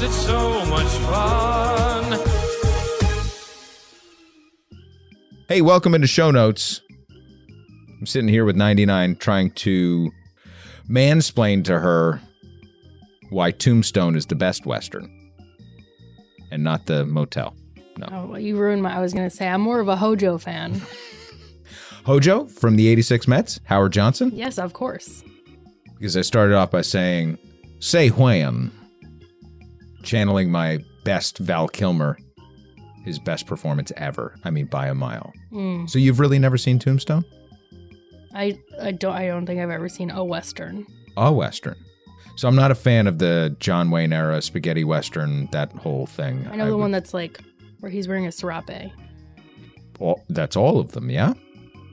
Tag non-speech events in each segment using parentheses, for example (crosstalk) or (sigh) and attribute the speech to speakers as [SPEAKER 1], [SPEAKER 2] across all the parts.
[SPEAKER 1] reading it's so much fun.
[SPEAKER 2] Hey, welcome into show notes. I'm sitting here with 99 trying to mansplain to her why Tombstone is the best Western and not the motel. No.
[SPEAKER 3] Oh, well, you ruined my. I was gonna say I'm more of a Hojo fan. (laughs)
[SPEAKER 2] Hojo from the 86 Mets, Howard Johnson,
[SPEAKER 3] yes, of course.
[SPEAKER 2] because I started off by saying, say when, channeling my best Val Kilmer, his best performance ever. I mean, by a mile.
[SPEAKER 3] Mm.
[SPEAKER 2] So you've really never seen Tombstone?
[SPEAKER 3] I I don't I don't think I've ever seen a western.
[SPEAKER 2] A Western. So I'm not a fan of the John Wayne era spaghetti Western, that whole thing.
[SPEAKER 3] I know the
[SPEAKER 2] would-
[SPEAKER 3] one that's like where he's wearing a serape.
[SPEAKER 2] all, that's all of them, yeah?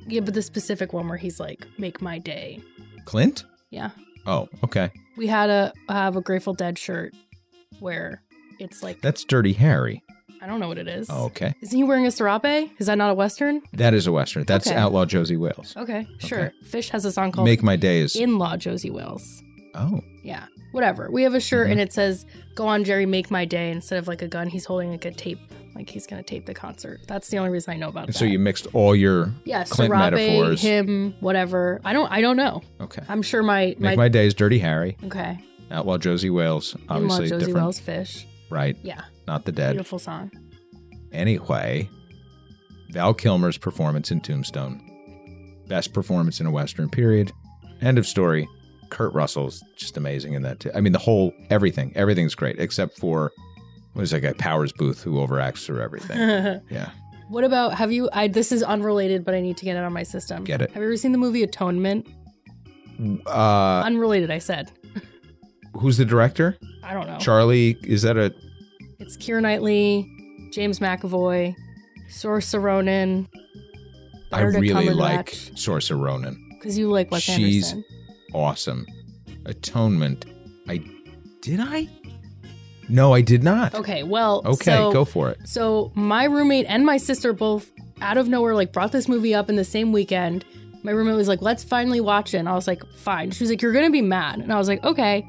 [SPEAKER 3] Yeah, but the specific one where he's like, "Make my day."
[SPEAKER 2] Clint?
[SPEAKER 3] Yeah,
[SPEAKER 2] Oh, okay.
[SPEAKER 3] we had a have a Grateful Dead shirt where it's like
[SPEAKER 2] That's Dirty Harry.
[SPEAKER 3] I don't know what it is.
[SPEAKER 2] Oh, okay.
[SPEAKER 3] Isn't he wearing a serape? Is that not a western?
[SPEAKER 2] That is a Western. That's
[SPEAKER 3] Okay.
[SPEAKER 2] Outlaw Josey Wales.
[SPEAKER 3] Okay, sure.
[SPEAKER 2] Okay.
[SPEAKER 3] Phish has a song called
[SPEAKER 2] Make My Days.
[SPEAKER 3] In Law Josey Wales.
[SPEAKER 2] oh,
[SPEAKER 3] Yeah, whatever. We have a shirt and mm-hmm. it says "Go on, Jerry, make my day." Instead of like a gun, he's holding like a tape, like he's gonna tape the concert. That's the only reason I know about
[SPEAKER 2] and
[SPEAKER 3] that.
[SPEAKER 2] so you mixed all your.
[SPEAKER 3] yeah,
[SPEAKER 2] Clint
[SPEAKER 3] serape,
[SPEAKER 2] metaphors.
[SPEAKER 3] him, whatever. I don't, I don't know.
[SPEAKER 2] Okay.
[SPEAKER 3] I'm sure my
[SPEAKER 2] Make My Days, Dirty Harry.
[SPEAKER 3] okay.
[SPEAKER 2] Outlaw Josey Wales. Obviously
[SPEAKER 3] Josey
[SPEAKER 2] different.
[SPEAKER 3] Wales Phish.
[SPEAKER 2] Right.
[SPEAKER 3] Yeah,
[SPEAKER 2] Not the dead.
[SPEAKER 3] beautiful song.
[SPEAKER 2] Anyway, Val Kilmer's performance in Tombstone. Best performance in a Western period. End of story. Kurt Russell's just amazing in that too. I mean, the whole everything, everything's great except for what is that guy Powers Boothe who overacts through everything. (laughs) yeah,
[SPEAKER 3] what about have you? I this is unrelated, but I need to get it on my system.
[SPEAKER 2] Get it.
[SPEAKER 3] Have you ever seen the movie Atonement?
[SPEAKER 2] uh,
[SPEAKER 3] Unrelated, I said.
[SPEAKER 2] Who's the director?
[SPEAKER 3] I don't know.
[SPEAKER 2] Charlie. Is that a?
[SPEAKER 3] It's Keira Knightley, James McAvoy, Saoirse Ronan.
[SPEAKER 2] I really like. Saoirse Ronan.
[SPEAKER 3] because you like Wes
[SPEAKER 2] She's-
[SPEAKER 3] Anderson.
[SPEAKER 2] Awesome. Atonement. I did I? No, I did not.
[SPEAKER 3] Okay, well,
[SPEAKER 2] Okay,
[SPEAKER 3] so,
[SPEAKER 2] go for it.
[SPEAKER 3] So my roommate and my sister both out of nowhere like brought this movie up in the same weekend. My roommate was like, "Let's finally watch it." And I was like, "Fine." She was like, "You're gonna be mad," and I was like, "Okay."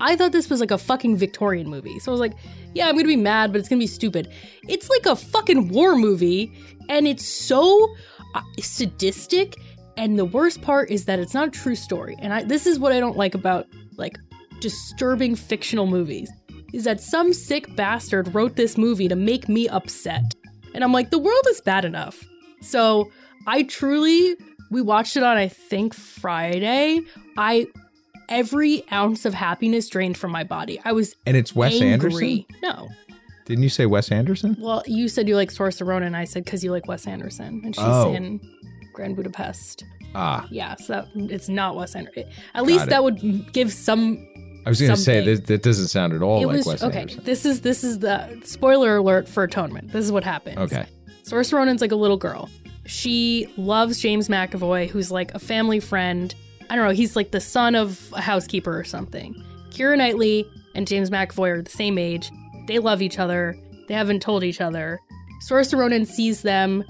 [SPEAKER 3] I thought this was like a fucking Victorian movie, so I was like, "Yeah, I'm gonna be mad, but it's gonna be stupid." It's like a fucking war movie, and it's so uh, sadistic. And the worst part is that it's not a true story. And I, this is what I don't like about like disturbing fictional movies is that some sick bastard wrote this movie to make me upset. And I'm like, the world is bad enough. So I truly, we watched it on, I think, Friday. I, every ounce of happiness drained from my body. I was
[SPEAKER 2] And it's Wes
[SPEAKER 3] angry.
[SPEAKER 2] Anderson.
[SPEAKER 3] No.
[SPEAKER 2] Didn't you say Wes Anderson?
[SPEAKER 3] Well, you said you like Saoirse Ronan. I said because you like Wes Anderson. And she's
[SPEAKER 2] Oh.
[SPEAKER 3] in Grand Budapest.
[SPEAKER 2] Ah,
[SPEAKER 3] Yeah, so it's not Wes Anderson. At least
[SPEAKER 2] it.
[SPEAKER 3] that would give some
[SPEAKER 2] I was going to say that, that doesn't sound at all
[SPEAKER 3] it
[SPEAKER 2] like
[SPEAKER 3] was
[SPEAKER 2] Wes
[SPEAKER 3] okay.
[SPEAKER 2] Anderson.
[SPEAKER 3] This is this is the spoiler alert for Atonement. This is what happens.
[SPEAKER 2] Okay.
[SPEAKER 3] Saoirse Ronan's like a little girl. She loves James McAvoy, who's like a family friend. I don't know. He's like the son of a housekeeper or something. Keira Knightley and James McAvoy are the same age. They love each other. They haven't told each other. Saoirse Ronan sees them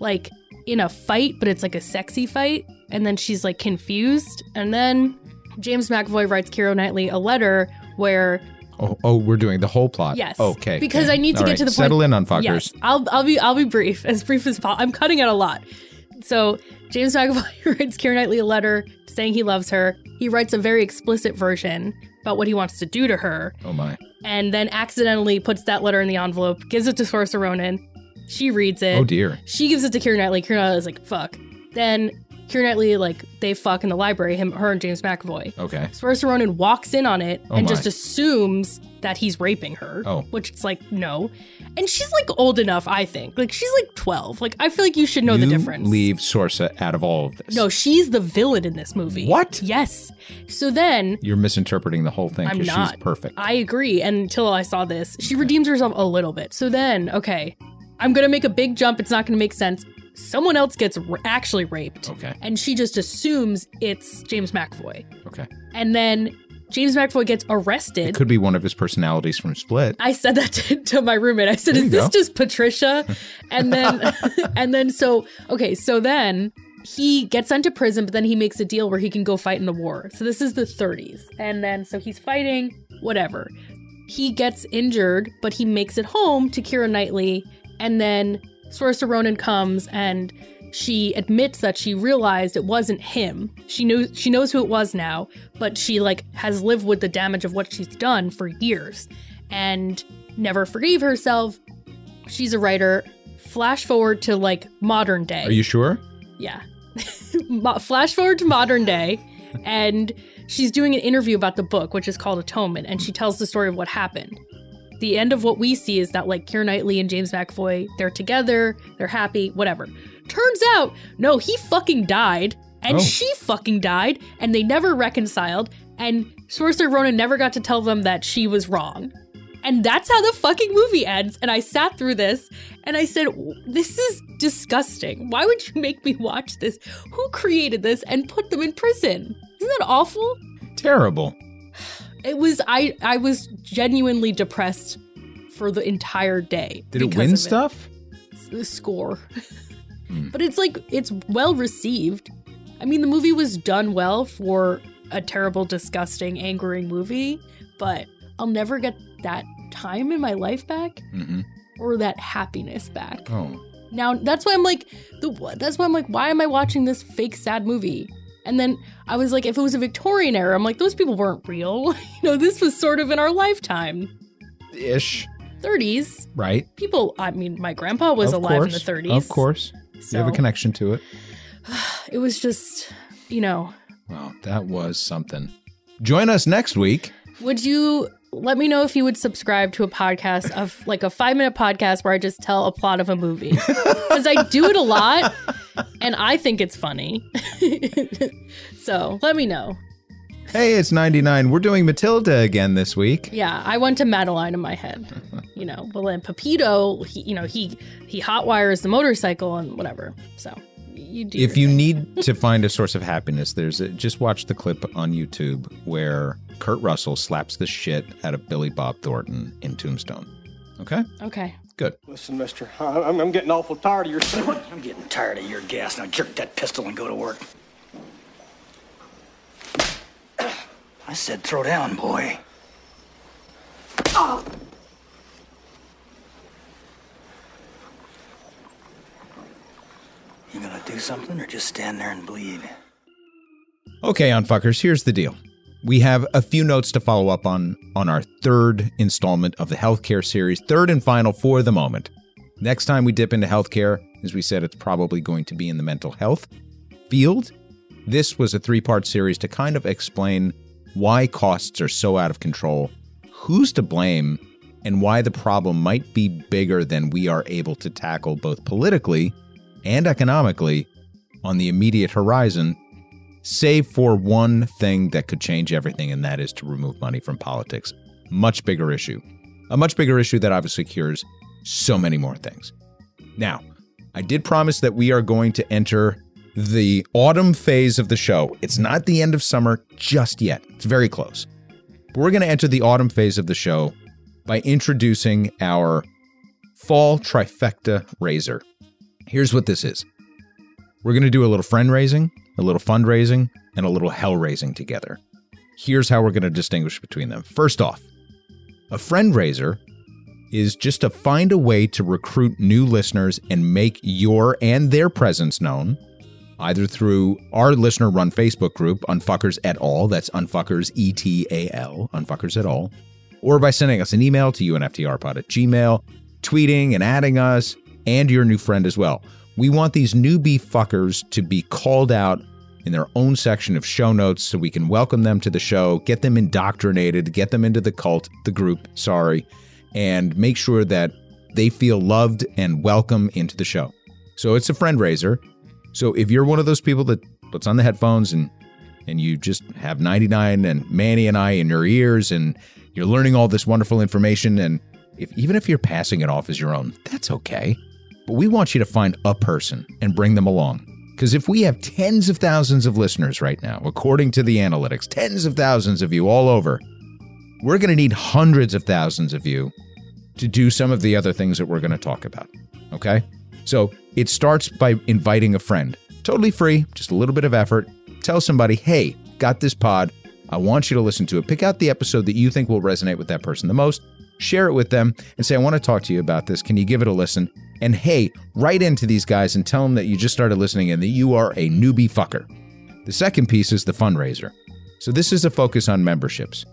[SPEAKER 3] like in a fight, but it's like a sexy fight. And then she's like confused. And then James McAvoy writes Keira Knightley a letter where
[SPEAKER 2] Oh, oh, we're doing the whole plot.
[SPEAKER 3] Yes.
[SPEAKER 2] Okay.
[SPEAKER 3] Because
[SPEAKER 2] okay.
[SPEAKER 3] I need to
[SPEAKER 2] All
[SPEAKER 3] get
[SPEAKER 2] right.
[SPEAKER 3] to the point-
[SPEAKER 2] Settle in unfuckers.
[SPEAKER 3] Yes, I'll I'll be I'll be brief, (laughs) as brief as possible. I'm cutting out a lot. So James McAvoy (laughs) writes Keira Knightley a letter saying he loves her. He writes a very explicit version about what he wants to do to her,
[SPEAKER 2] Oh my.
[SPEAKER 3] and then accidentally puts that letter in the envelope, gives it to Saoirse Ronan. She reads it.
[SPEAKER 2] Oh dear.
[SPEAKER 3] She gives it to Keira Knightley. Keira Knightley's like, fuck. Then Keira Knightley, like, they fuck in the library, him, her and James McAvoy.
[SPEAKER 2] Okay.
[SPEAKER 3] Saoirse Ronan walks in on it
[SPEAKER 2] Oh
[SPEAKER 3] and
[SPEAKER 2] my.
[SPEAKER 3] just assumes that he's raping her.
[SPEAKER 2] Oh.
[SPEAKER 3] Which it's like, no. And she's like old enough, I think. Like she's like 12. Like I feel like you should know
[SPEAKER 2] you
[SPEAKER 3] the difference.
[SPEAKER 2] leave Sorsa out of all of this.
[SPEAKER 3] No, she's the villain in this movie.
[SPEAKER 2] What?
[SPEAKER 3] Yes. So then
[SPEAKER 2] You're misinterpreting the whole thing because she's perfect.
[SPEAKER 3] I agree. And until I saw this, she redeems herself a little bit. So then, okay, I'm going to make a big jump. It's not going to make sense. Someone else gets r- actually raped.
[SPEAKER 2] Okay.
[SPEAKER 3] And she just assumes it's James McAvoy.
[SPEAKER 2] Okay.
[SPEAKER 3] And then James McAvoy gets arrested.
[SPEAKER 2] It could be one of his personalities from Split.
[SPEAKER 3] I said that (laughs) to, to my roommate. I said, "Is this
[SPEAKER 2] go.
[SPEAKER 3] just Patricia?" (laughs) And then, (laughs) and then, so okay, so then he gets sent to prison, but then he makes a deal where he can go fight in the war. So this is the 30s, and then so he's fighting, whatever. he gets injured, but he makes it home to Keira Knightley, and then Saoirse Ronan comes and she admits that she realized it wasn't him. She knew she knows who it was now, but she like has lived with the damage of what she's done for years and never forgave herself. She's a writer. Flash forward to like modern day.
[SPEAKER 2] Are you sure?
[SPEAKER 3] Yeah. (laughs) Flash forward to modern day, and she's doing an interview about the book, which is called Atonement, and she tells the story of what happened. The end of what we see is that like Keira Knightley and James McAvoy, they're together, they're happy, whatever. Turns out, no, he fucking died, and
[SPEAKER 2] Oh.
[SPEAKER 3] she fucking died, and they never reconciled, and Sorcerer Ronan never got to tell them that she was wrong. And that's how the fucking movie ends. And I sat through this and I said, This is disgusting. Why would you make me watch this? Who created this and put them in prison? Isn't that awful?
[SPEAKER 2] Terrible.
[SPEAKER 3] It was I I was genuinely depressed for the entire day.
[SPEAKER 2] Did it win stuff?
[SPEAKER 3] The score. (laughs)
[SPEAKER 2] Hmm.
[SPEAKER 3] But it's like it's well received. I mean, the movie was done well for a terrible, disgusting, angering movie, but I'll never get that time in my life back
[SPEAKER 2] hmm
[SPEAKER 3] or that happiness back.
[SPEAKER 2] Oh.
[SPEAKER 3] Now that's why I'm like, the, that's why I'm like, why am I watching this fake sad movie? And then I was like, if it was a Victorian era, I'm like, those people weren't real. (laughs) you know, this was sort of in our lifetime,
[SPEAKER 2] Ish.
[SPEAKER 3] 30s.
[SPEAKER 2] Right.
[SPEAKER 3] People, I mean, my grandpa was
[SPEAKER 2] Of
[SPEAKER 3] alive
[SPEAKER 2] course.
[SPEAKER 3] in the 30s.
[SPEAKER 2] Of course.
[SPEAKER 3] So
[SPEAKER 2] You have a connection to it.
[SPEAKER 3] it was just, you know,
[SPEAKER 2] Well, that was something. Join us next week.
[SPEAKER 3] would you let me know if you would subscribe to a podcast of like a five minute podcast where I just tell a plot of a movie? (laughs) Because I do it a lot and I think it's funny. (laughs) so let me know.
[SPEAKER 2] Hey, it's 99. We're doing Matilda again this week.
[SPEAKER 3] Yeah, I went to Madeline in my head. (laughs) You know, well then Pepito, he, you know, he he hot wires the motorcycle and whatever. So you do.
[SPEAKER 2] If you
[SPEAKER 3] thing.
[SPEAKER 2] need (laughs) to find a source of happiness, there's a, just watch the clip on YouTube where Kurt Russell slaps the shit out of Billy Bob Thornton in Tombstone. Okay?
[SPEAKER 3] okay,
[SPEAKER 2] Good.
[SPEAKER 4] Listen, mister, I- I'm, I'm getting awful tired of your.
[SPEAKER 5] I'm getting tired of your gas. Now jerk that pistol and go to work. I said throw down, boy. Oh. You gonna do something or just stand there and bleed?
[SPEAKER 2] Okay, unfuckers, here's the deal. We have a few notes to follow up on on our third installment of the healthcare series, third and final for the moment. Next time we dip into healthcare, as we said, it's probably going to be in the mental health field. This was a three part series to kind of explain why costs are so out of control, who's to blame, and why the problem might be bigger than we are able to tackle both politically and economically on the immediate horizon save for one thing that could change everything, and that is to remove money from politics. Much bigger issue. A much bigger issue that obviously cures so many more things. Now, I did promise that we are going to enter the autumn phase of the show. It's not the end of summer just yet, it's very close. But we're going to enter the autumn phase of the show by introducing our fall trifecta raiser. Here's what this is we're going to do a little friend raising, a little fundraising, and a little hell raising together. Here's how we're going to distinguish between them. First off, a friend raiser is just to find a way to recruit new listeners and make your and their presence known, either through our listener run Facebook group, Unfuckers et al. That's Unfuckers E T A L, Unfuckers et al. Or by sending us an email to unftrpod at gmail, tweeting and adding us, and your new friend as well. We want these newbie fuckers to be called out in their own section of show notes so we can welcome them to the show, get them indoctrinated, get them into the cult, the group, sorry, and make sure that they feel loved and welcome into the show. So it's a friend raiser. So if you're one of those people that puts on the headphones and and you just have 99 and Manny and I in your ears and you're learning all this wonderful information and if even if you're passing it off as your own, that's okay. But we want you to find a person and bring them along. Because if we have tens of thousands of listeners right now, according to the analytics, tens of thousands of you all over, we're going to need hundreds of thousands of you to do some of the other things that we're going to talk about. Okay? So it starts by inviting a friend. Totally free, just a little bit of effort. Tell somebody, hey, got this pod. I want you to listen to it. Pick out the episode that you think will resonate with that person the most, share it with them, and say, I want to talk to you about this. Can you give it a listen? And hey, write into these guys and tell them that you just started listening and that you are a newbie fucker. The second piece is the fundraiser. So, this is a focus on memberships.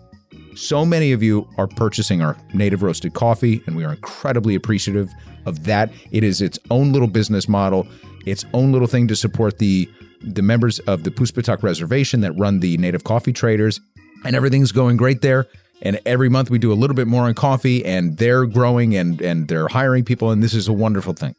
[SPEAKER 2] So many of you are purchasing our native roasted coffee, and we are incredibly appreciative of that. It is its own little business model, its own little thing to support the the members of the Puspatak Reservation that run the native coffee traders, and everything's going great there. And every month we do a little bit more on coffee, and they're growing and and they're hiring people, and this is a wonderful thing.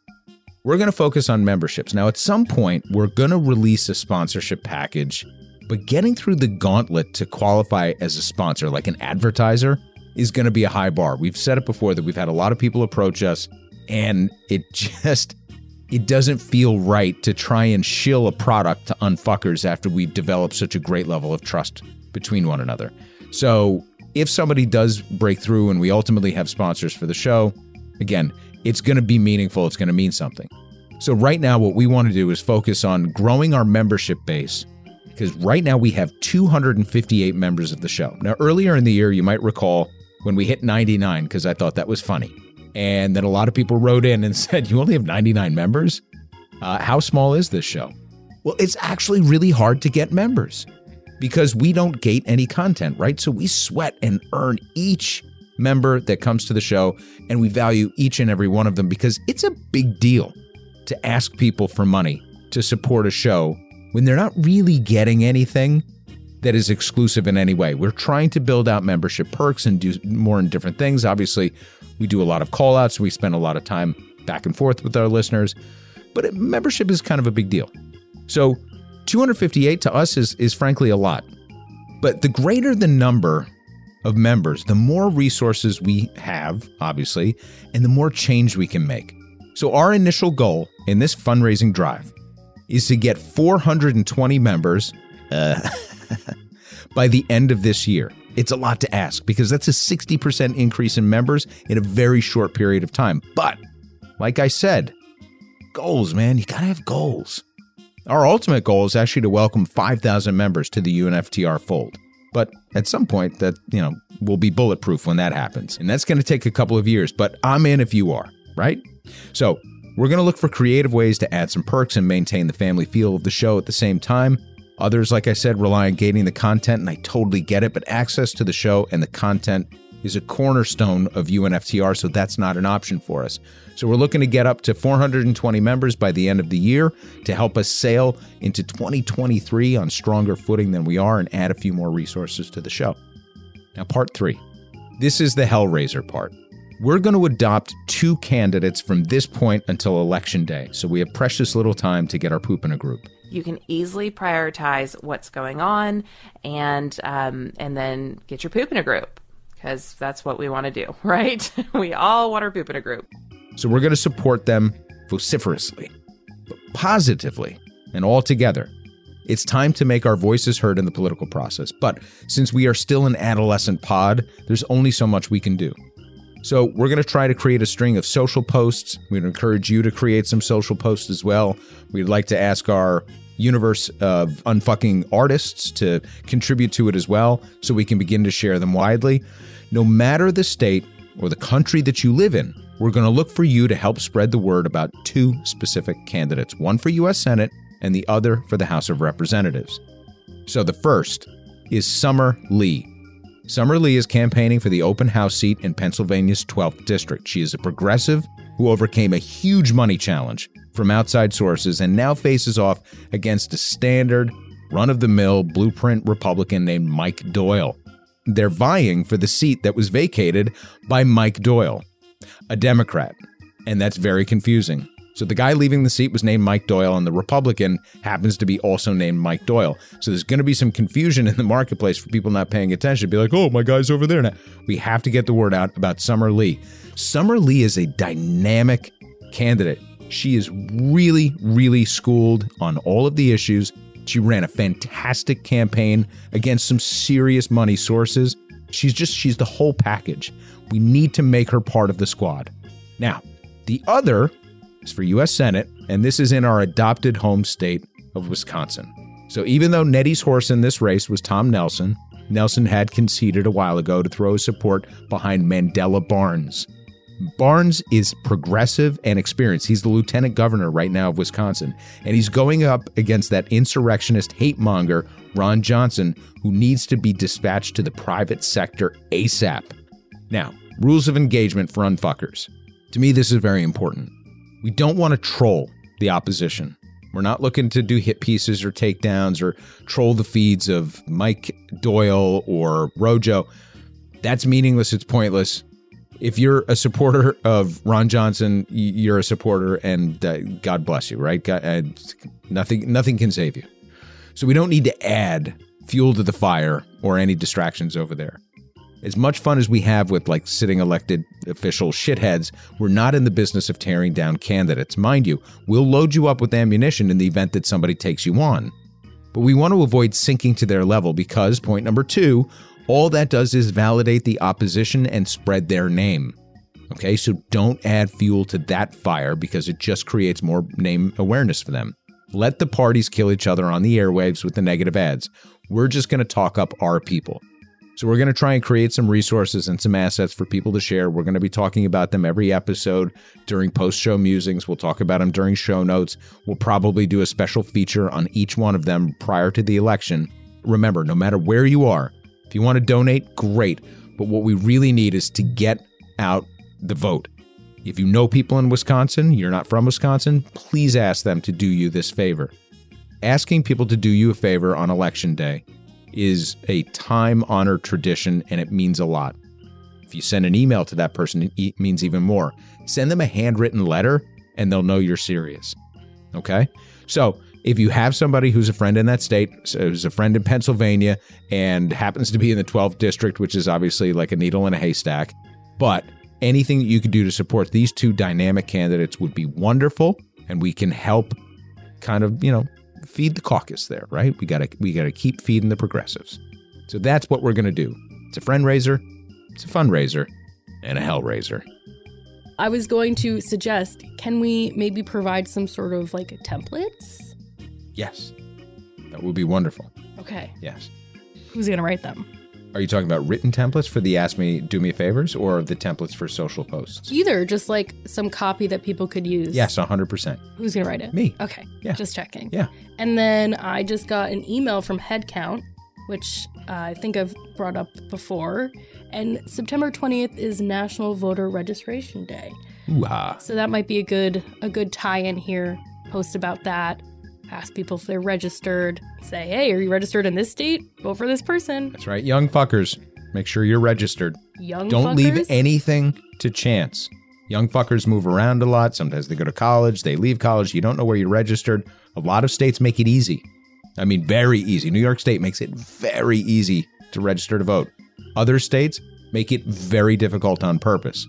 [SPEAKER 2] We're going to focus on memberships. Now, at some point, we're going to release a sponsorship package, but getting through the gauntlet to qualify as a sponsor, like an advertiser, is going to be a high bar. We've said it before that we've had a lot of people approach us, and it (laughs) just it doesn't feel right to try and shill a product to unfuckers after we've developed such a great level of trust between one another. So, if somebody does break through and we ultimately have sponsors for the show, again, it's going to be meaningful, it's going to mean something. So, right now, what we want to do is focus on growing our membership base because right now we have 258 members of the show. Now, earlier in the year, you might recall when we hit 99, because I thought that was funny. And then a lot of people wrote in and (laughs) said, You only have 99 members? Uh, how small is this show? Well, it's actually really hard to get members because we don't gate any content, right? So we sweat and earn each member that comes to the show, and we value each and every one of them because it's a big deal to ask people for money to support a show when they're not really getting anything that is exclusive in any way. We're trying to build out membership perks and do more in different things. Obviously, we do a lot of call outs, we spend a lot of time back and forth with our listeners, but membership is kind of a big deal. So, 258 to us is, is frankly a lot. But the greater the number of members, the more resources we have, obviously, and the more change we can make. So, our initial goal in this fundraising drive is to get 420 members uh, (laughs) by the end of this year. It's a lot to ask because that's a 60% increase in members in a very short period of time. But, like I said, goals, man, you gotta have goals. Our ultimate goal is actually to welcome 5,000 members to the UNFTR fold. But at some point, that, you know, will be bulletproof when that happens. And that's going to take a couple of years, but I'm in if you are, right? So we're going to look for creative ways to add some perks and maintain the family feel of the show at the same time. Others, like I said, rely on gating the content, and I totally get it, but access to the show and the content is a cornerstone of UNFTR, so that's not an option for us. So we're looking to get up to 420 members by the end of the year to help us sail into 2023 on stronger footing than we are and add a few more resources to the show. Now, part three. This is the Hellraiser part. We're going to adopt two candidates from this point until election day, so we have precious little time to get our poop in a group.
[SPEAKER 6] You can easily prioritize what's going on, and um, and then get your poop in a group because that's what we want to do, (laughs) right? we all want our poop in a group.
[SPEAKER 2] So we're going to support them vociferously, but positively, and all together. It's time to make our voices heard in the political process. But since we are still an adolescent pod, there's only so much we can do. So we're going to try to create a string of social posts. We'd encourage you to create some social posts as well. We'd like to ask our universe of unfucking artists to contribute to it as well so we can begin to share them widely. No matter the state or the country that you live in, we're going to look for you to help spread the word about two specific candidates one for U.S. Senate and the other for the House of Representatives. So the first is Summer Lee. Summer Lee is campaigning for the open house seat in Pennsylvania's 12th district. She is a progressive who overcame a huge money challenge from outside sources and now faces off against a standard, run of the mill blueprint Republican named Mike Doyle. They're vying for the seat that was vacated by Mike Doyle, a Democrat. And that's very confusing. So the guy leaving the seat was named Mike Doyle, and the Republican happens to be also named Mike Doyle. So there's going to be some confusion in the marketplace for people not paying attention. Be like, oh, my guy's over there now. We have to get the word out about Summer Lee. Summer Lee is a dynamic candidate. She is really, really schooled on all of the issues. She ran a fantastic campaign against some serious money sources. She's just, she's the whole package. We need to make her part of the squad. Now, the other is for U.S. Senate, and this is in our adopted home state of Wisconsin. So even though Nettie's horse in this race was Tom Nelson, Nelson had conceded a while ago to throw his support behind Mandela Barnes. Barnes is progressive and experienced. He's the lieutenant governor right now of Wisconsin, and he's going up against that insurrectionist hate monger, Ron Johnson, who needs to be dispatched to the private sector ASAP. Now, rules of engagement for unfuckers. To me, this is very important. We don't want to troll the opposition. We're not looking to do hit pieces or takedowns or troll the feeds of Mike Doyle or Rojo. That's meaningless. It's pointless. If you're a supporter of Ron Johnson, you're a supporter, and uh, God bless you, right? God, uh, nothing, nothing can save you. So we don't need to add fuel to the fire or any distractions over there. As much fun as we have with like sitting elected official shitheads, we're not in the business of tearing down candidates. Mind you, we'll load you up with ammunition in the event that somebody takes you on. But we want to avoid sinking to their level because, point number two, all that does is validate the opposition and spread their name. Okay, so don't add fuel to that fire because it just creates more name awareness for them. Let the parties kill each other on the airwaves with the negative ads. We're just going to talk up our people. So we're going to try and create some resources and some assets for people to share. We're going to be talking about them every episode during post-show musings. We'll talk about them during show notes. We'll probably do a special feature on each one of them prior to the election. Remember, no matter where you are, if you want to donate, great. But what we really need is to get out the vote. If you know people in Wisconsin, you're not from Wisconsin, please ask them to do you this favor. Asking people to do you a favor on election day is a time honored tradition and it means a lot. If you send an email to that person, it means even more. Send them a handwritten letter and they'll know you're serious. Okay? So, if you have somebody who's a friend in that state, who's a friend in Pennsylvania, and happens to be in the 12th district, which is obviously like a needle in a haystack, but anything that you could do to support these two dynamic candidates would be wonderful, and we can help kind of, you know, feed the caucus there, right? We gotta we gotta keep feeding the progressives. So that's what we're gonna do. It's a friend raiser, it's a fundraiser, and a hell raiser.
[SPEAKER 3] I was going to suggest can we maybe provide some sort of like templates?
[SPEAKER 2] Yes. That would be wonderful.
[SPEAKER 3] Okay.
[SPEAKER 2] Yes.
[SPEAKER 3] Who's going to write them?
[SPEAKER 2] Are you talking about written templates for the Ask Me, Do Me Favors or the templates for social posts?
[SPEAKER 3] Either, just like some copy that people could use.
[SPEAKER 2] Yes, 100%.
[SPEAKER 3] Who's going to write it?
[SPEAKER 2] Me.
[SPEAKER 3] Okay.
[SPEAKER 2] Yeah.
[SPEAKER 3] Just checking.
[SPEAKER 2] Yeah.
[SPEAKER 3] And then I just got an email from Headcount, which uh, I think I've brought up before. And September 20th is National Voter Registration Day.
[SPEAKER 2] Ooh ha.
[SPEAKER 3] So that might be a good a good tie-in here. Post about that. Ask people if they're registered. Say, hey, are you registered in this state? Vote for this person.
[SPEAKER 2] That's right. Young fuckers, make sure you're registered.
[SPEAKER 3] Young
[SPEAKER 2] Don't
[SPEAKER 3] fuckers.
[SPEAKER 2] leave anything to chance. Young fuckers move around a lot. Sometimes they go to college, they leave college. You don't know where you're registered. A lot of states make it easy. I mean, very easy. New York State makes it very easy to register to vote. Other states make it very difficult on purpose.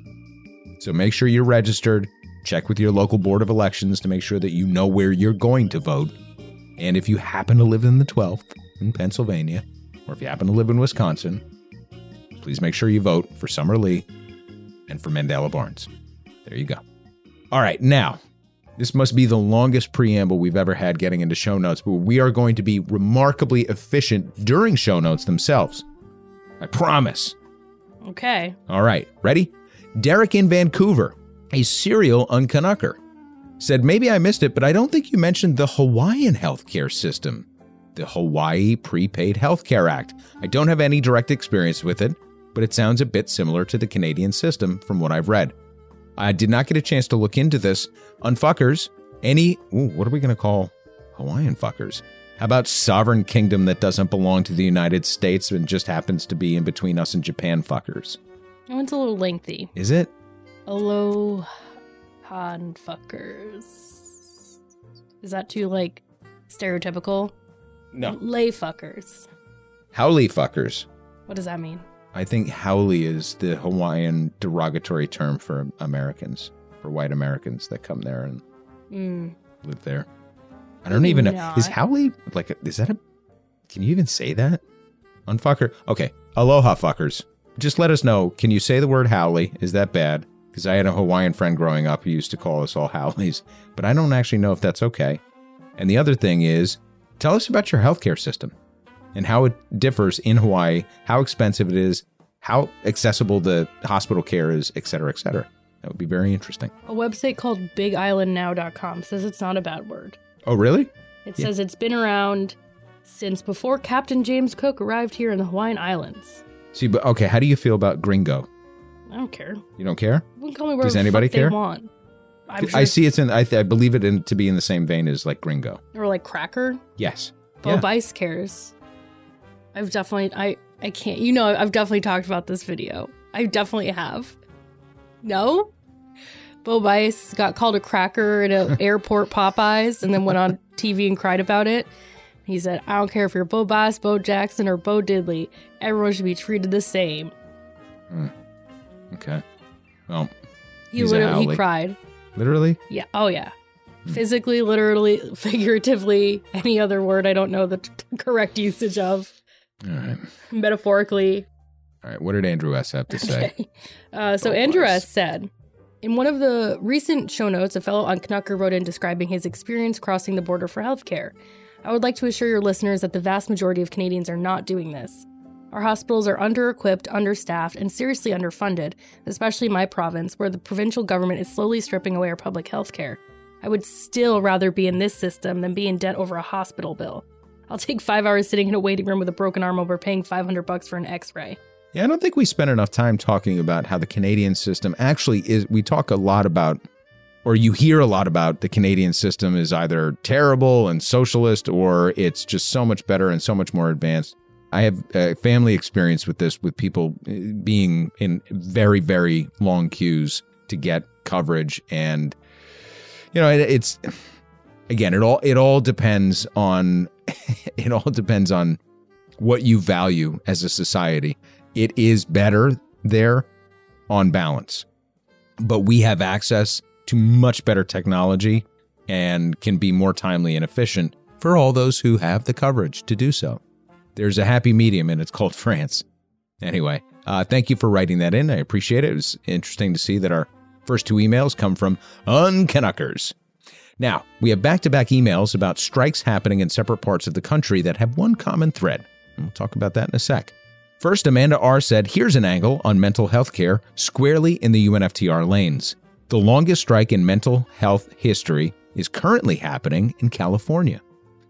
[SPEAKER 2] So make sure you're registered. Check with your local board of elections to make sure that you know where you're going to vote. And if you happen to live in the 12th in Pennsylvania, or if you happen to live in Wisconsin, please make sure you vote for Summer Lee and for Mandela Barnes. There you go. All right, now, this must be the longest preamble we've ever had getting into show notes, but we are going to be remarkably efficient during show notes themselves. I promise.
[SPEAKER 3] Okay.
[SPEAKER 2] All right, ready? Derek in Vancouver, a serial uncanucker, said, Maybe I missed it, but I don't think you mentioned the Hawaiian healthcare system, the Hawaii Prepaid Healthcare Act. I don't have any direct experience with it, but it sounds a bit similar to the Canadian system from what I've read. I did not get a chance to look into this. Unfuckers, any, ooh, what are we going to call Hawaiian fuckers? How about sovereign kingdom that doesn't belong to the United States and just happens to be in between us and Japan fuckers?
[SPEAKER 3] That one's a little lengthy.
[SPEAKER 2] Is it?
[SPEAKER 3] Alohan fuckers. Is that too like stereotypical?
[SPEAKER 2] No.
[SPEAKER 3] Lei fuckers.
[SPEAKER 2] Haole fuckers.
[SPEAKER 3] What does that mean?
[SPEAKER 2] I think haole is the Hawaiian derogatory term for Americans, for white Americans that come there and
[SPEAKER 3] Mm.
[SPEAKER 2] live there. I don't even know.
[SPEAKER 3] Not.
[SPEAKER 2] Is haole like, a, is that a, can you even say that? Unfucker? Okay. Aloha fuckers. Just let us know. Can you say the word haole? Is that bad? Because I had a Hawaiian friend growing up who used to call us all haoles, but I don't actually know if that's okay. And the other thing is, tell us about your healthcare system. and how it differs in Hawaii, how expensive it is, how accessible the hospital care is, et cetera, et cetera. That would be very interesting.
[SPEAKER 3] A website called BigIslandNow.com says it's not a bad word.
[SPEAKER 2] Oh, really?
[SPEAKER 3] It says it's been around since before Captain James Cook arrived here in the Hawaiian Islands.
[SPEAKER 2] See, but okay, how do you feel about gringo?
[SPEAKER 3] I don't care.
[SPEAKER 2] You don't care?
[SPEAKER 3] You can call me whatever
[SPEAKER 2] Does anybody care?
[SPEAKER 3] they want. I'm sure
[SPEAKER 2] I see it's in. I, th- I believe it in, to be in the same vein as like gringo.
[SPEAKER 3] Or like cracker.
[SPEAKER 2] Yes.
[SPEAKER 3] Bo
[SPEAKER 2] Yeah.
[SPEAKER 3] Bice cares. I've definitely I I can't you know I've definitely talked about this video. I definitely have. No? Bo Bice got called a cracker at an (laughs) airport Popeyes and then went on TV and cried about it. He said, I don't care if you're Bo Bice, Bo Jackson, or Bo Diddley. Everyone should be treated the same. Hmm.
[SPEAKER 2] Okay. Well,
[SPEAKER 3] He
[SPEAKER 2] He's a
[SPEAKER 3] literally he cried.
[SPEAKER 2] literally.
[SPEAKER 3] Yeah. Oh yeah.
[SPEAKER 2] Hmm.
[SPEAKER 3] Physically, literally, (laughs) figuratively, any other word I don't know the t- correct usage of.
[SPEAKER 2] All right.
[SPEAKER 3] Metaphorically,
[SPEAKER 2] All right. What did Andrew S have to say?
[SPEAKER 3] Uh, so
[SPEAKER 2] Oh,
[SPEAKER 3] Andrew. S. said, in one of the recent show notes, a fellow on Knucker wrote in describing his experience crossing the border for healthcare. I would like to assure your listeners that the vast majority of Canadians are not doing this. Our hospitals are under equipped, understaffed, and seriously underfunded, especially my province, where the provincial government is slowly stripping away our public health care. I would still rather be in this system than be in debt over a hospital bill. I'll take five hours sitting in a waiting room with a broken arm over paying 500 bucks for an x ray.
[SPEAKER 2] Yeah, I don't think we spend enough time talking about how the Canadian system actually is. We talk a lot about, or you hear a lot about the Canadian system is either terrible and socialist or it's just so much better and so much more advanced. I have uh, family experience with this, with people uh, being in very, very long queues to get coverage. And, you know, it, it's, again, it all, it all depends on, (laughs) it all depends on what you value as a society. It is better there on balance, but we have access to much better technology and can be more timely and efficient for all those who have the coverage to do so. There's a happy medium and it's called France. Anyway, uh, thank you for writing that in. I appreciate it. It was interesting to see that our first two emails come from Uncanuckers. Now, we have back to back emails about strikes happening in separate parts of the country that have one common thread. We'll talk about that in a sec. First, Amanda R. said, Here's an angle on mental health care squarely in the UNFTR lanes. The longest strike in mental health history is currently happening in California.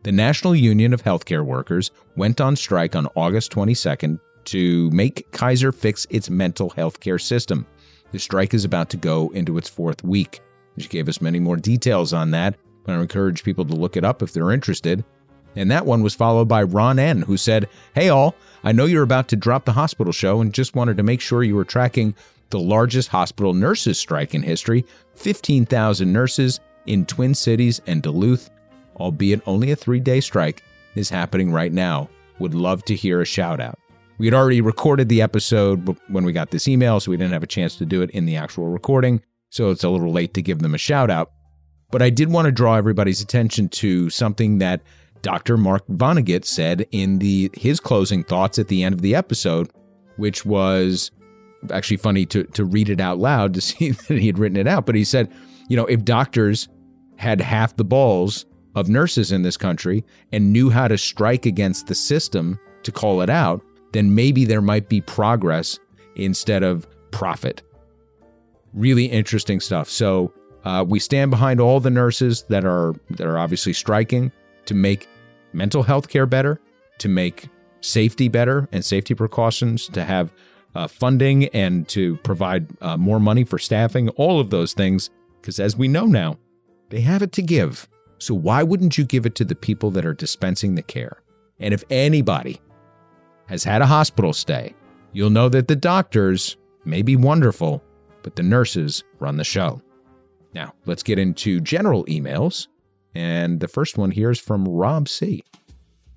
[SPEAKER 2] The National Union of Healthcare Workers went on strike on August 22nd to make Kaiser fix its mental health care system. The strike is about to go into its fourth week. She gave us many more details on that, but I encourage people to look it up if they're interested. And that one was followed by Ron N., who said, Hey, all, I know you're about to drop the hospital show and just wanted to make sure you were tracking the largest hospital nurses strike in history 15,000 nurses in Twin Cities and Duluth, albeit only a three day strike, is happening right now. Would love to hear a shout out. We had already recorded the episode when we got this email, so we didn't have a chance to do it in the actual recording, so it's a little late to give them a shout out. But I did want to draw everybody's attention to something that Dr. Mark Vonnegut said in the his closing thoughts at the end of the episode, which was actually funny to to read it out loud to (laughs) see that he had written it out. But he said, you know, if doctors had half the balls of nurses in this country and knew how to strike against the system to call it out, then maybe there might be progress instead of profit. Really interesting stuff. So uh, we stand behind all the nurses that are that are obviously striking to make mental health care better, to make safety better and safety precautions, to have uh, funding and to provide uh, more money for staffing, all of those things. Because as we know now, they have it to give. So why wouldn't you give it to the people that are dispensing the care? And if anybody has had a hospital stay, you'll know that the doctors may be wonderful, but the nurses run the show. Now, let's get into general emails. And the first one here is from Rob C.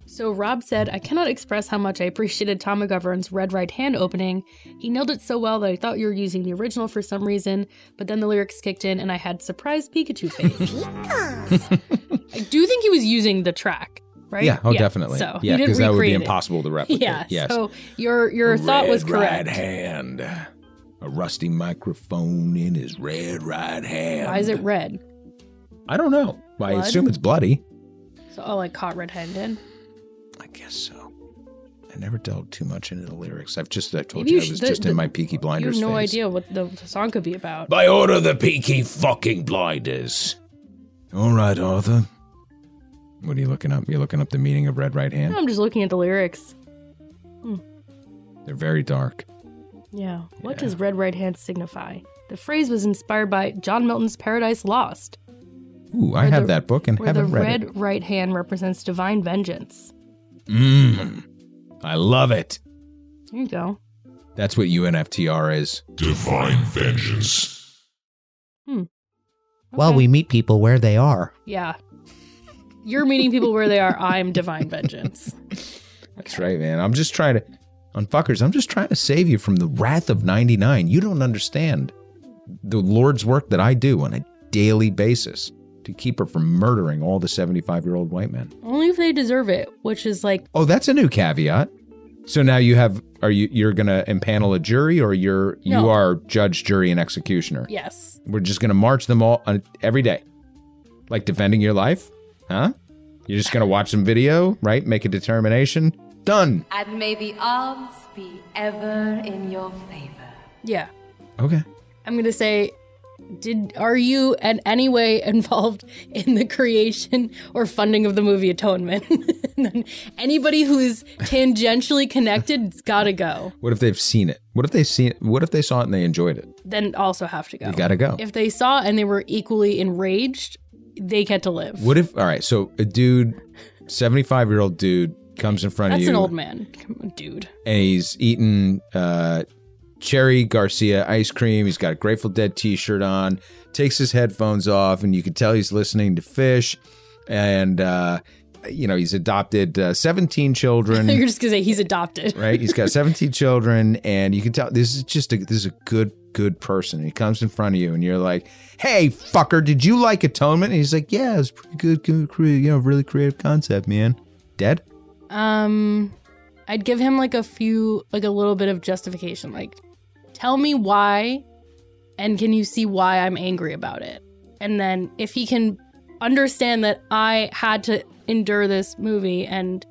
[SPEAKER 3] So Rob said, I cannot express how much I appreciated Tom McGovern's Red Right Hand opening. He nailed it so well that I thought you were using the original for some reason, but then the lyrics kicked in and I had surprise Pikachu face. (laughs) I do think he was using the track, right?
[SPEAKER 2] Yeah, oh, definitely.
[SPEAKER 3] So
[SPEAKER 2] yeah, because that would be
[SPEAKER 3] recreate it.
[SPEAKER 2] impossible to replicate.
[SPEAKER 3] Yeah.
[SPEAKER 2] yes.
[SPEAKER 3] So your your thought was correct.
[SPEAKER 2] Right hand. A rusty microphone in his red right hand.
[SPEAKER 3] Why is it red?
[SPEAKER 2] I don't know. I assume it's bloody.
[SPEAKER 3] So oh, like caught red-handed.
[SPEAKER 2] I guess so. I never delved too much into the lyrics. I've just I told
[SPEAKER 3] Maybe
[SPEAKER 2] you,
[SPEAKER 3] you
[SPEAKER 2] I was
[SPEAKER 3] should-
[SPEAKER 2] just
[SPEAKER 3] the-
[SPEAKER 2] in my
[SPEAKER 3] the-
[SPEAKER 2] Blinders.
[SPEAKER 3] You have no
[SPEAKER 2] phase.
[SPEAKER 3] idea what the song could be about.
[SPEAKER 2] By order of the Peaky fucking Blinders. All right, Arthur. What are you looking up? You're looking up the meaning of Red Right Hand.
[SPEAKER 3] I'm just looking at the lyrics. Hmm.
[SPEAKER 2] They're very dark.
[SPEAKER 3] Yeah. What does red right hand signify? The phrase was inspired by John Milton's Paradise Lost,
[SPEAKER 2] Ooh, I
[SPEAKER 3] Where
[SPEAKER 2] have
[SPEAKER 3] the-
[SPEAKER 2] that book and
[SPEAKER 3] where the
[SPEAKER 2] haven't read
[SPEAKER 3] red
[SPEAKER 2] it.
[SPEAKER 3] right hand represents divine vengeance.
[SPEAKER 2] Mmm. I love it.
[SPEAKER 3] There you go.
[SPEAKER 2] That's what UNFTR is.
[SPEAKER 7] Divine vengeance.
[SPEAKER 8] Hmm.
[SPEAKER 3] Well,
[SPEAKER 8] we meet people where they are.
[SPEAKER 3] Yeah. You're meeting people where they are. I'm divine vengeance.
[SPEAKER 2] That's right, man. I'm just trying to, unfuckers, I'm just trying to save you from the wrath of 99. You don't understand the Lord's work that I do on a daily basis to keep her from murdering all the 75 year old white men.
[SPEAKER 3] Only if they deserve it, which is like,
[SPEAKER 2] Oh, that's a new caveat. So now you have, are you, you're going to impanel a jury or you're, you are judge, jury, and executioner?
[SPEAKER 3] yes.
[SPEAKER 2] We're just going to march them all on, every day. Like defending your life? Huh? You're just going to watch some video, right? Make a determination. Done.
[SPEAKER 9] And may the odds be ever in your favor.
[SPEAKER 3] Yeah.
[SPEAKER 2] Okay.
[SPEAKER 3] I'm going to say, did are you in any way (laughs) involved in the creation or funding of the movie Atonement? (laughs) Anybody who's tangentially connected's got to go.
[SPEAKER 2] What if they've seen it? What if they seen it? What if they saw it and they enjoyed it?
[SPEAKER 3] Then also have to go.
[SPEAKER 2] You gotta go.
[SPEAKER 3] If they saw it and they were equally enraged, they get to live.
[SPEAKER 2] What if? All right. So a dude, seventy-five year old dude, comes in front
[SPEAKER 3] That's
[SPEAKER 2] of you, That's
[SPEAKER 3] an old man, dude.
[SPEAKER 2] and he's eating uh, cherry Garcia ice cream. He's got a Grateful Dead T-shirt on. Takes his headphones off, and you can tell he's listening to Phish. And uh, you know he's adopted uh, seventeen children. (laughs)
[SPEAKER 3] You're just gonna say he's adopted. (laughs)
[SPEAKER 2] right? He's got 17 children, and you can tell this is just a this is a good good person. He comes in front of you, and you're like, "Hey, fucker, did you like Atonement?" And he's like, "Yeah, it's pretty good, good you know, really creative concept, man." Dead?
[SPEAKER 3] Um, I'd give him like a few, like a little bit of justification. Like, tell me why, and can you see why I'm angry about it? And then if he can understand that I had to endure this movie and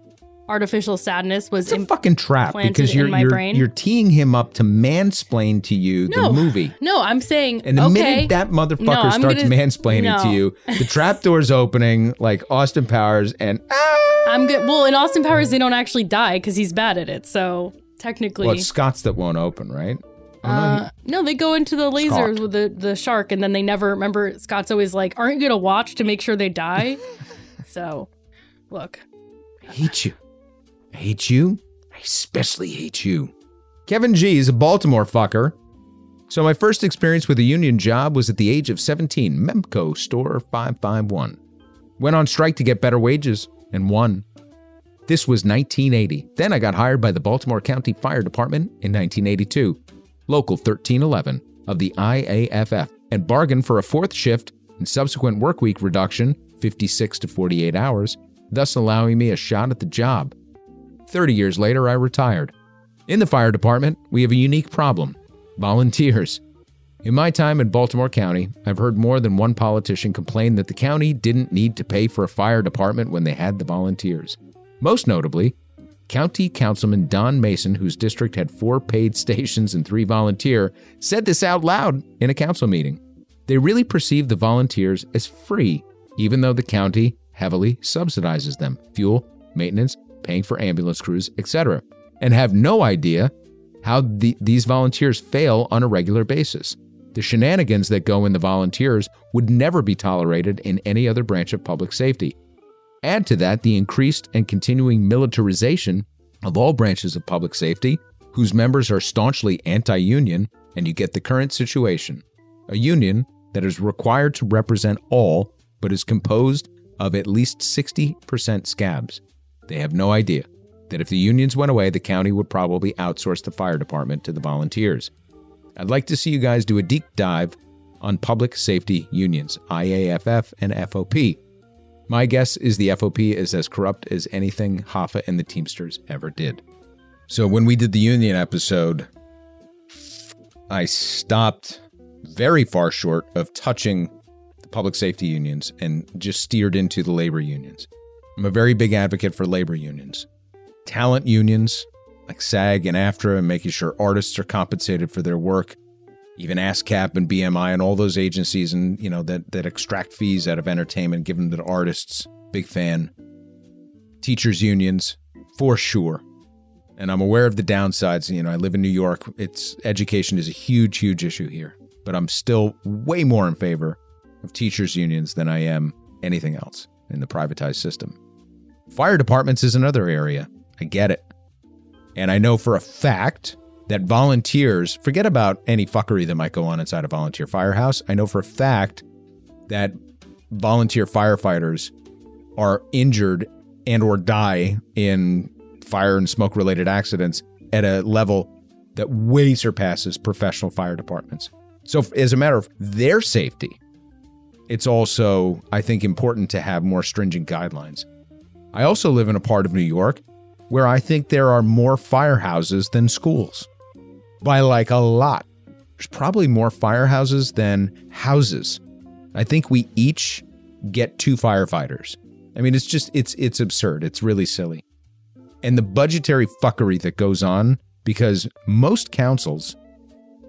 [SPEAKER 3] artificial sadness was
[SPEAKER 2] It's a fucking trap because you're you're,
[SPEAKER 3] brain?
[SPEAKER 2] you're teeing him up to mansplain to you
[SPEAKER 3] no
[SPEAKER 2] the movie.
[SPEAKER 3] No, I'm saying
[SPEAKER 2] And the
[SPEAKER 3] okay,
[SPEAKER 2] minute that motherfucker
[SPEAKER 3] No,
[SPEAKER 2] starts
[SPEAKER 3] gonna-
[SPEAKER 2] mansplaining to you, the trap door's opening like Austin Powers, and ah,
[SPEAKER 3] I'm good. Well, in Austin Powers, they don't actually die because he's bad at it. So technically,
[SPEAKER 2] well, it's Scott's that won't open, right? No,
[SPEAKER 3] Uh, no, they go into the lasers
[SPEAKER 2] Scott.
[SPEAKER 3] with the, the shark, and then they never remember. Scott's always like, "Aren't you gonna watch to make sure they die?" (laughs) so, look,
[SPEAKER 2] I hate you. I hate you. I especially hate you. Kevin G is a Baltimore fucker. So my first experience with a union job was at the age of 17, Memco Store 551. Went on strike to get better wages and won. This was 1980. Then I got hired by the Baltimore County Fire Department in 1982, Local 1311 of the IAFF, and bargained for a fourth shift and subsequent workweek reduction, 56 to 48 hours, thus allowing me a shot at the job. 30 years later, I retired. In the fire department, we have a unique problem volunteers. In my time in Baltimore County, I've heard more than one politician complain that the county didn't need to pay for a fire department when they had the volunteers. Most notably, County Councilman Don Mason, whose district had four paid (laughs) stations and three volunteer, said this out loud in a council meeting. They really perceive the volunteers as free, even though the county heavily subsidizes them fuel, maintenance, paying for ambulance crews, etc., and have no idea how the, these volunteers fail on a regular basis. The shenanigans that go in the volunteers would never be tolerated in any other branch of public safety. Add to that the increased and continuing militarization of all branches of public safety, whose members are staunchly anti union, and you get the current situation a union that is required to represent all, but is composed of at least 60% scabs. They have no idea that if the unions went away, the county would probably outsource the fire department to the volunteers. I'd like to see you guys do a deep dive on public safety unions, IAFF and FOP. My guess is the FOP is as corrupt as anything Hoffa and the Teamsters ever did. So when we did the union episode, I stopped very far short of touching the public safety unions and just steered into the labor unions. I'm a very big advocate for labor unions. Talent unions like SAG and AFTRA and making sure artists are compensated for their work. Even ASCAP and BMI and all those agencies and you know that that extract fees out of entertainment, give them to artists. Big fan. Teachers unions, for sure. And I'm aware of the downsides. You know, I live in New York. It's education is a huge, huge issue here. But I'm still way more in favor of teachers unions than I am anything else in the privatized system. Fire departments is another area. I get it. And I know for a fact that volunteers, forget about any fuckery that might go on inside a volunteer firehouse. I know for a fact that volunteer firefighters are injured and or die in fire and smoke related accidents at a level that way surpasses professional fire departments. So as a matter of their safety, it's also I think important to have more stringent guidelines. I also live in a part of New York where I think there are more firehouses than schools. By like a lot. There's probably more firehouses than houses. I think we each get two firefighters. I mean, it's just it's it's absurd. It's really silly. And the budgetary fuckery that goes on because most councils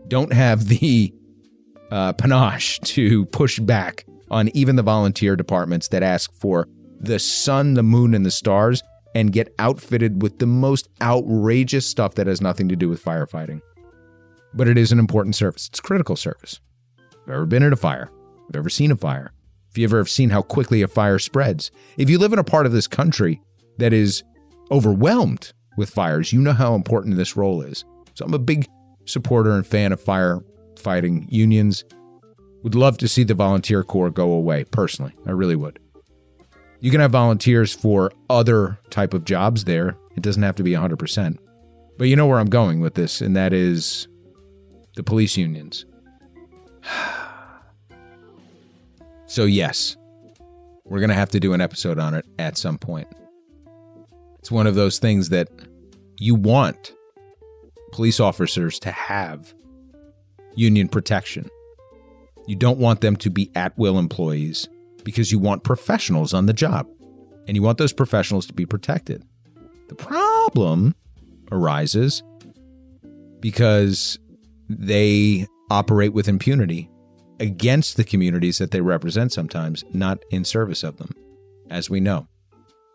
[SPEAKER 2] don't have the uh, panache to push back on even the volunteer departments that ask for the sun, the moon, and the stars and get outfitted with the most outrageous stuff that has nothing to do with firefighting. But it is an important service. It's critical service. If you've ever been in a fire, if you've ever seen a fire, if you've ever seen how quickly a fire spreads, if you live in a part of this country that is overwhelmed with fires, you know how important this role is. So I'm a big supporter and fan of firefighting unions. Would love to see the volunteer corps go away, personally. I really would. You can have volunteers for other type of jobs there. It doesn't have to be 100%. But you know where I'm going with this, and that is the police unions. (sighs) so, yes, we're going to have to do an episode on it at some point. It's one of those things that you want police officers to have union protection. You don't want them to be at will employees because you want professionals on the job and you want those professionals to be protected. The problem arises because they operate with impunity against the communities that they represent sometimes, not in service of them, as we know.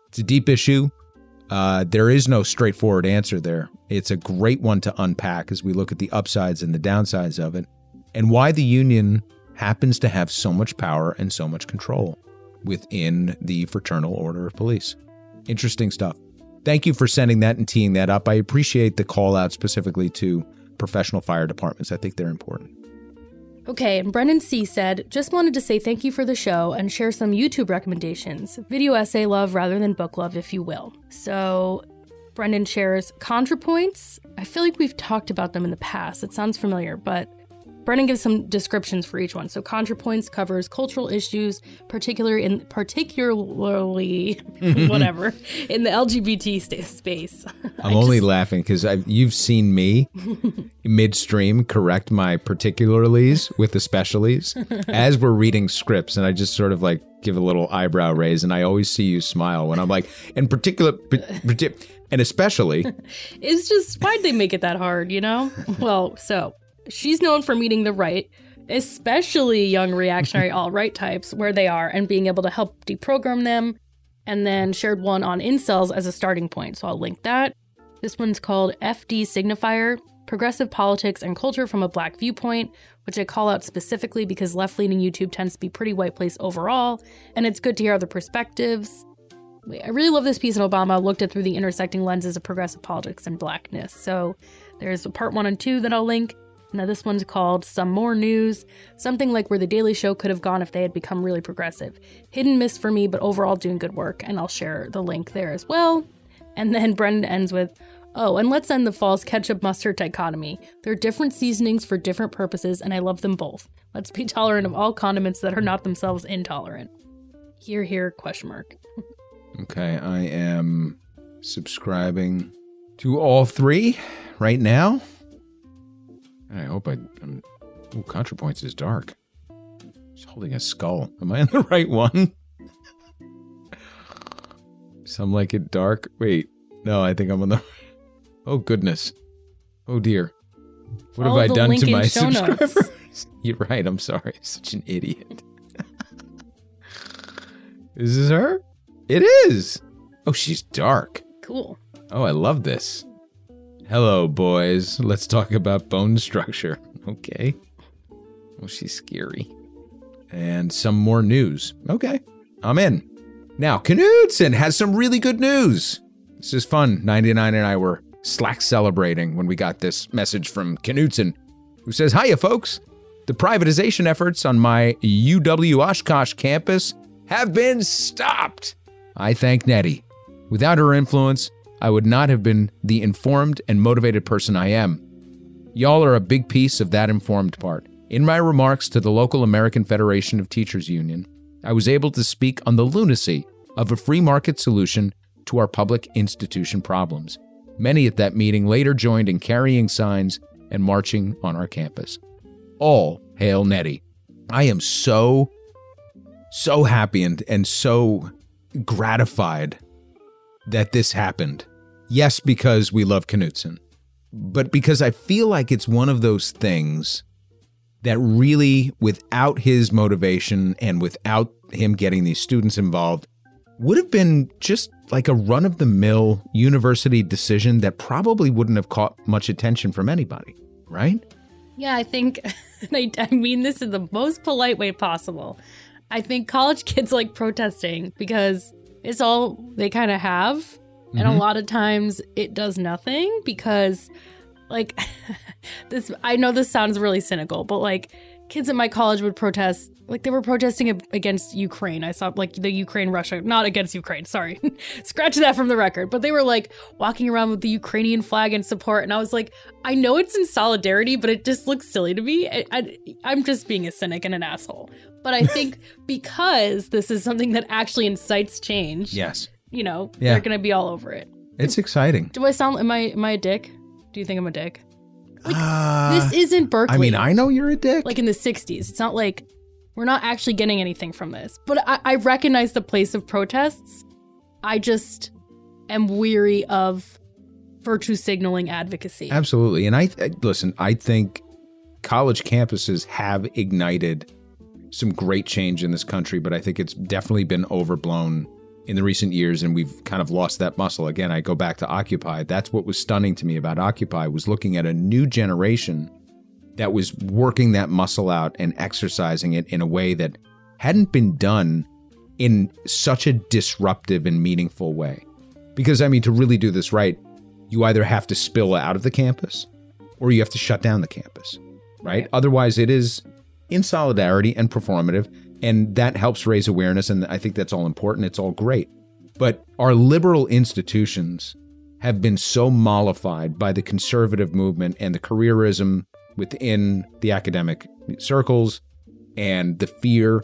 [SPEAKER 2] It's a deep issue. Uh, there is no straightforward answer there. It's a great one to unpack as we look at the upsides and the downsides of it and why the union happens to have so much power and so much control within the Fraternal Order of Police. Interesting stuff. Thank you for sending that and teeing that up. I appreciate the call out specifically to professional fire departments. I think they're important.
[SPEAKER 3] Okay, and Brendan C said, just wanted to say thank you for the show and share some YouTube recommendations. Video essay love rather than book love, if you will. So, Brendan shares ContraPoints. I feel like we've talked about them in the past. It sounds familiar, but Brendan gives some descriptions for each one. So ContraPoints covers cultural issues, particularly in particularly (laughs) whatever (laughs) in the LGBT st- space.
[SPEAKER 2] I'm (laughs) only just, laughing because you've seen me midstream correct my particularities with the specialities as we're reading scripts, and I just sort of like give a little eyebrow raise, and I always see you smile when I'm like, in particular. and especially,
[SPEAKER 3] it's just why'd they make it that hard, you know? Well, so she's known for meeting the right, especially young reactionary (laughs) all right types where they are and being able to help deprogram them. And then shared one on incels as a starting point. So I'll link that. This one's called FD Signifier Progressive Politics and Culture from a Black Viewpoint, which I call out specifically because left leaning YouTube tends to be pretty white place overall. And it's good to hear other perspectives. I really love this piece in Obama, looked at through the intersecting lenses of progressive politics and blackness. So there's part one and two that I'll link. Now, this one's called Some More News, something like where The Daily Show could have gone if they had become really progressive. Hidden miss for me, but overall doing good work, and I'll share the link there as well. And then (laughs) Brendan ends with, Oh, and let's end the false ketchup mustard dichotomy. They're different seasonings for different purposes, and I love them both. Let's be tolerant of all condiments that are not themselves intolerant. Here, here, question mark.
[SPEAKER 2] okay, I am subscribing to all three right now. I hope I. I'm, ooh, ContraPoints is dark. He's holding a skull. Am I on the (laughs) right one? Some like it dark. Wait, no, I think I'm on the. (laughs) Oh goodness. Oh dear. What
[SPEAKER 3] Follow
[SPEAKER 2] have I done to my
[SPEAKER 3] show notes.
[SPEAKER 2] subscribers? (laughs) You're right. I'm sorry. Such an idiot. is this her? It is. Oh, she's dark.
[SPEAKER 3] Cool.
[SPEAKER 2] Oh, I love this. Hello, boys. Let's talk about bone structure. Okay. Well, she's scary. And some more news. Okay. I'm in. Now, Knudsen has some really good news. This is fun. 99 and I were slack celebrating when we got this message from Knudsen, who says, Hiya, folks. The privatization efforts on my UW Oshkosh campus have been stopped. I thank Nettie. Without her influence, I would not have been the informed and motivated person I am. Y'all are a big piece of that informed part. In my remarks to the local American Federation of Teachers Union, I was able to speak on the lunacy of a free market solution to our public institution problems. Many at that meeting later joined in carrying signs and marching on our campus. All hail Nettie. I am so, so happy and, and so gratified that this happened. Yes, because we love Knutson, but because I feel like it's one of those things that really, without his motivation and without him getting these students involved, would have been just like a run of the mill university decision that probably wouldn't have caught much attention from anybody, right?
[SPEAKER 3] Yeah, I think, (laughs) I, I mean this in the most polite way possible. I think college kids like protesting because it's all they kind of have. And a mm-hmm. lot of times it does nothing because, like, (laughs) this, I know this sounds really cynical, but like, kids at my college would protest, like, they were protesting against Ukraine. I saw, like, the Ukraine Russia, not against Ukraine, sorry. (laughs) Scratch that from the record. But they were, like, walking around with the Ukrainian flag in support. And I was like, I know it's in solidarity, but it just looks silly to me. I, I'm just being a cynic and an asshole. But I think (laughs) because this is something that actually incites change,
[SPEAKER 2] Yes.
[SPEAKER 3] You know,
[SPEAKER 2] Yeah.
[SPEAKER 3] they're gonna be all over it.
[SPEAKER 2] It's exciting.
[SPEAKER 3] Do I sound am I am I a dick? Do you think I'm a dick?
[SPEAKER 2] Uh,
[SPEAKER 3] this isn't Berkeley.
[SPEAKER 2] I mean, I know you're a dick.
[SPEAKER 3] like in the '60s. It's not like we're not actually getting anything from this. But I, I recognize the place of protests. I just am weary of virtue signaling advocacy.
[SPEAKER 2] Absolutely. And I, I listen, I think college campuses have ignited some great change in this country, but I think it's definitely been overblown in the recent years and we've kind of lost that muscle. Again, I go back to Occupy. That's what was stunning to me about Occupy was looking at a new generation that was working that muscle out and exercising it in a way that hadn't been done in such a disruptive and meaningful way. Because I mean to really do this right, you either have to spill out of the campus or you have to shut down the campus, right? Otherwise, it is in solidarity and performative, and that helps raise awareness. And I think that's all important. It's all great. But our liberal institutions have been so mollified by the conservative movement and the careerism within the academic circles and the fear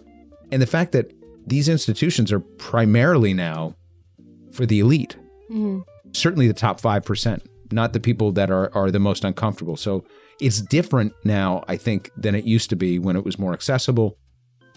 [SPEAKER 2] and the fact that these institutions are primarily now for the elite
[SPEAKER 3] Mhm.
[SPEAKER 2] certainly the top 5%, not the people that are, are the most uncomfortable. So it's different now, I think, than it used to be when it was more accessible.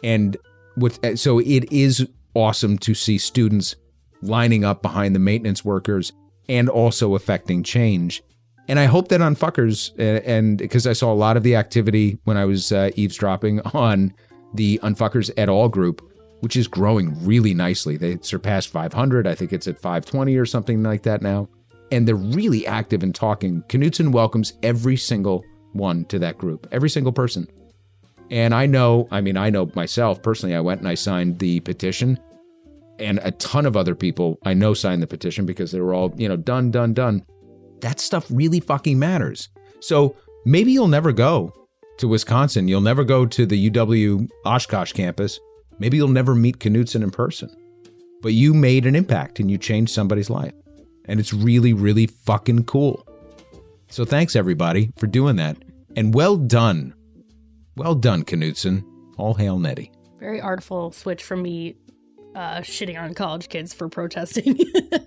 [SPEAKER 2] And with, so it is awesome to see students lining up behind the maintenance workers and also affecting change. And I hope that unfuckers, uh, and because I saw a lot of the activity when I was uh, eavesdropping (laughs) on the Unfuckers et al. group, which is growing really nicely. They surpassed 500. I think it's at 520 or something like that now. And they're really active in talking. Knutson welcomes every single one to that group, every single person. And I know, I mean, I know myself personally, I went and I signed the petition. And a ton of other people I know signed the petition because they were all, you know, done, done, done. That stuff really fucking matters. So maybe you'll never go to Wisconsin. You'll never go to the UW Oshkosh campus. Maybe you'll never meet Knutson in person. But you made an impact and you changed somebody's life. And it's really, really fucking cool. So thanks everybody for doing that. And well done. Well done, Knutson. All hail Nettie.
[SPEAKER 3] Very artful switch from me uh, shitting on college kids for protesting.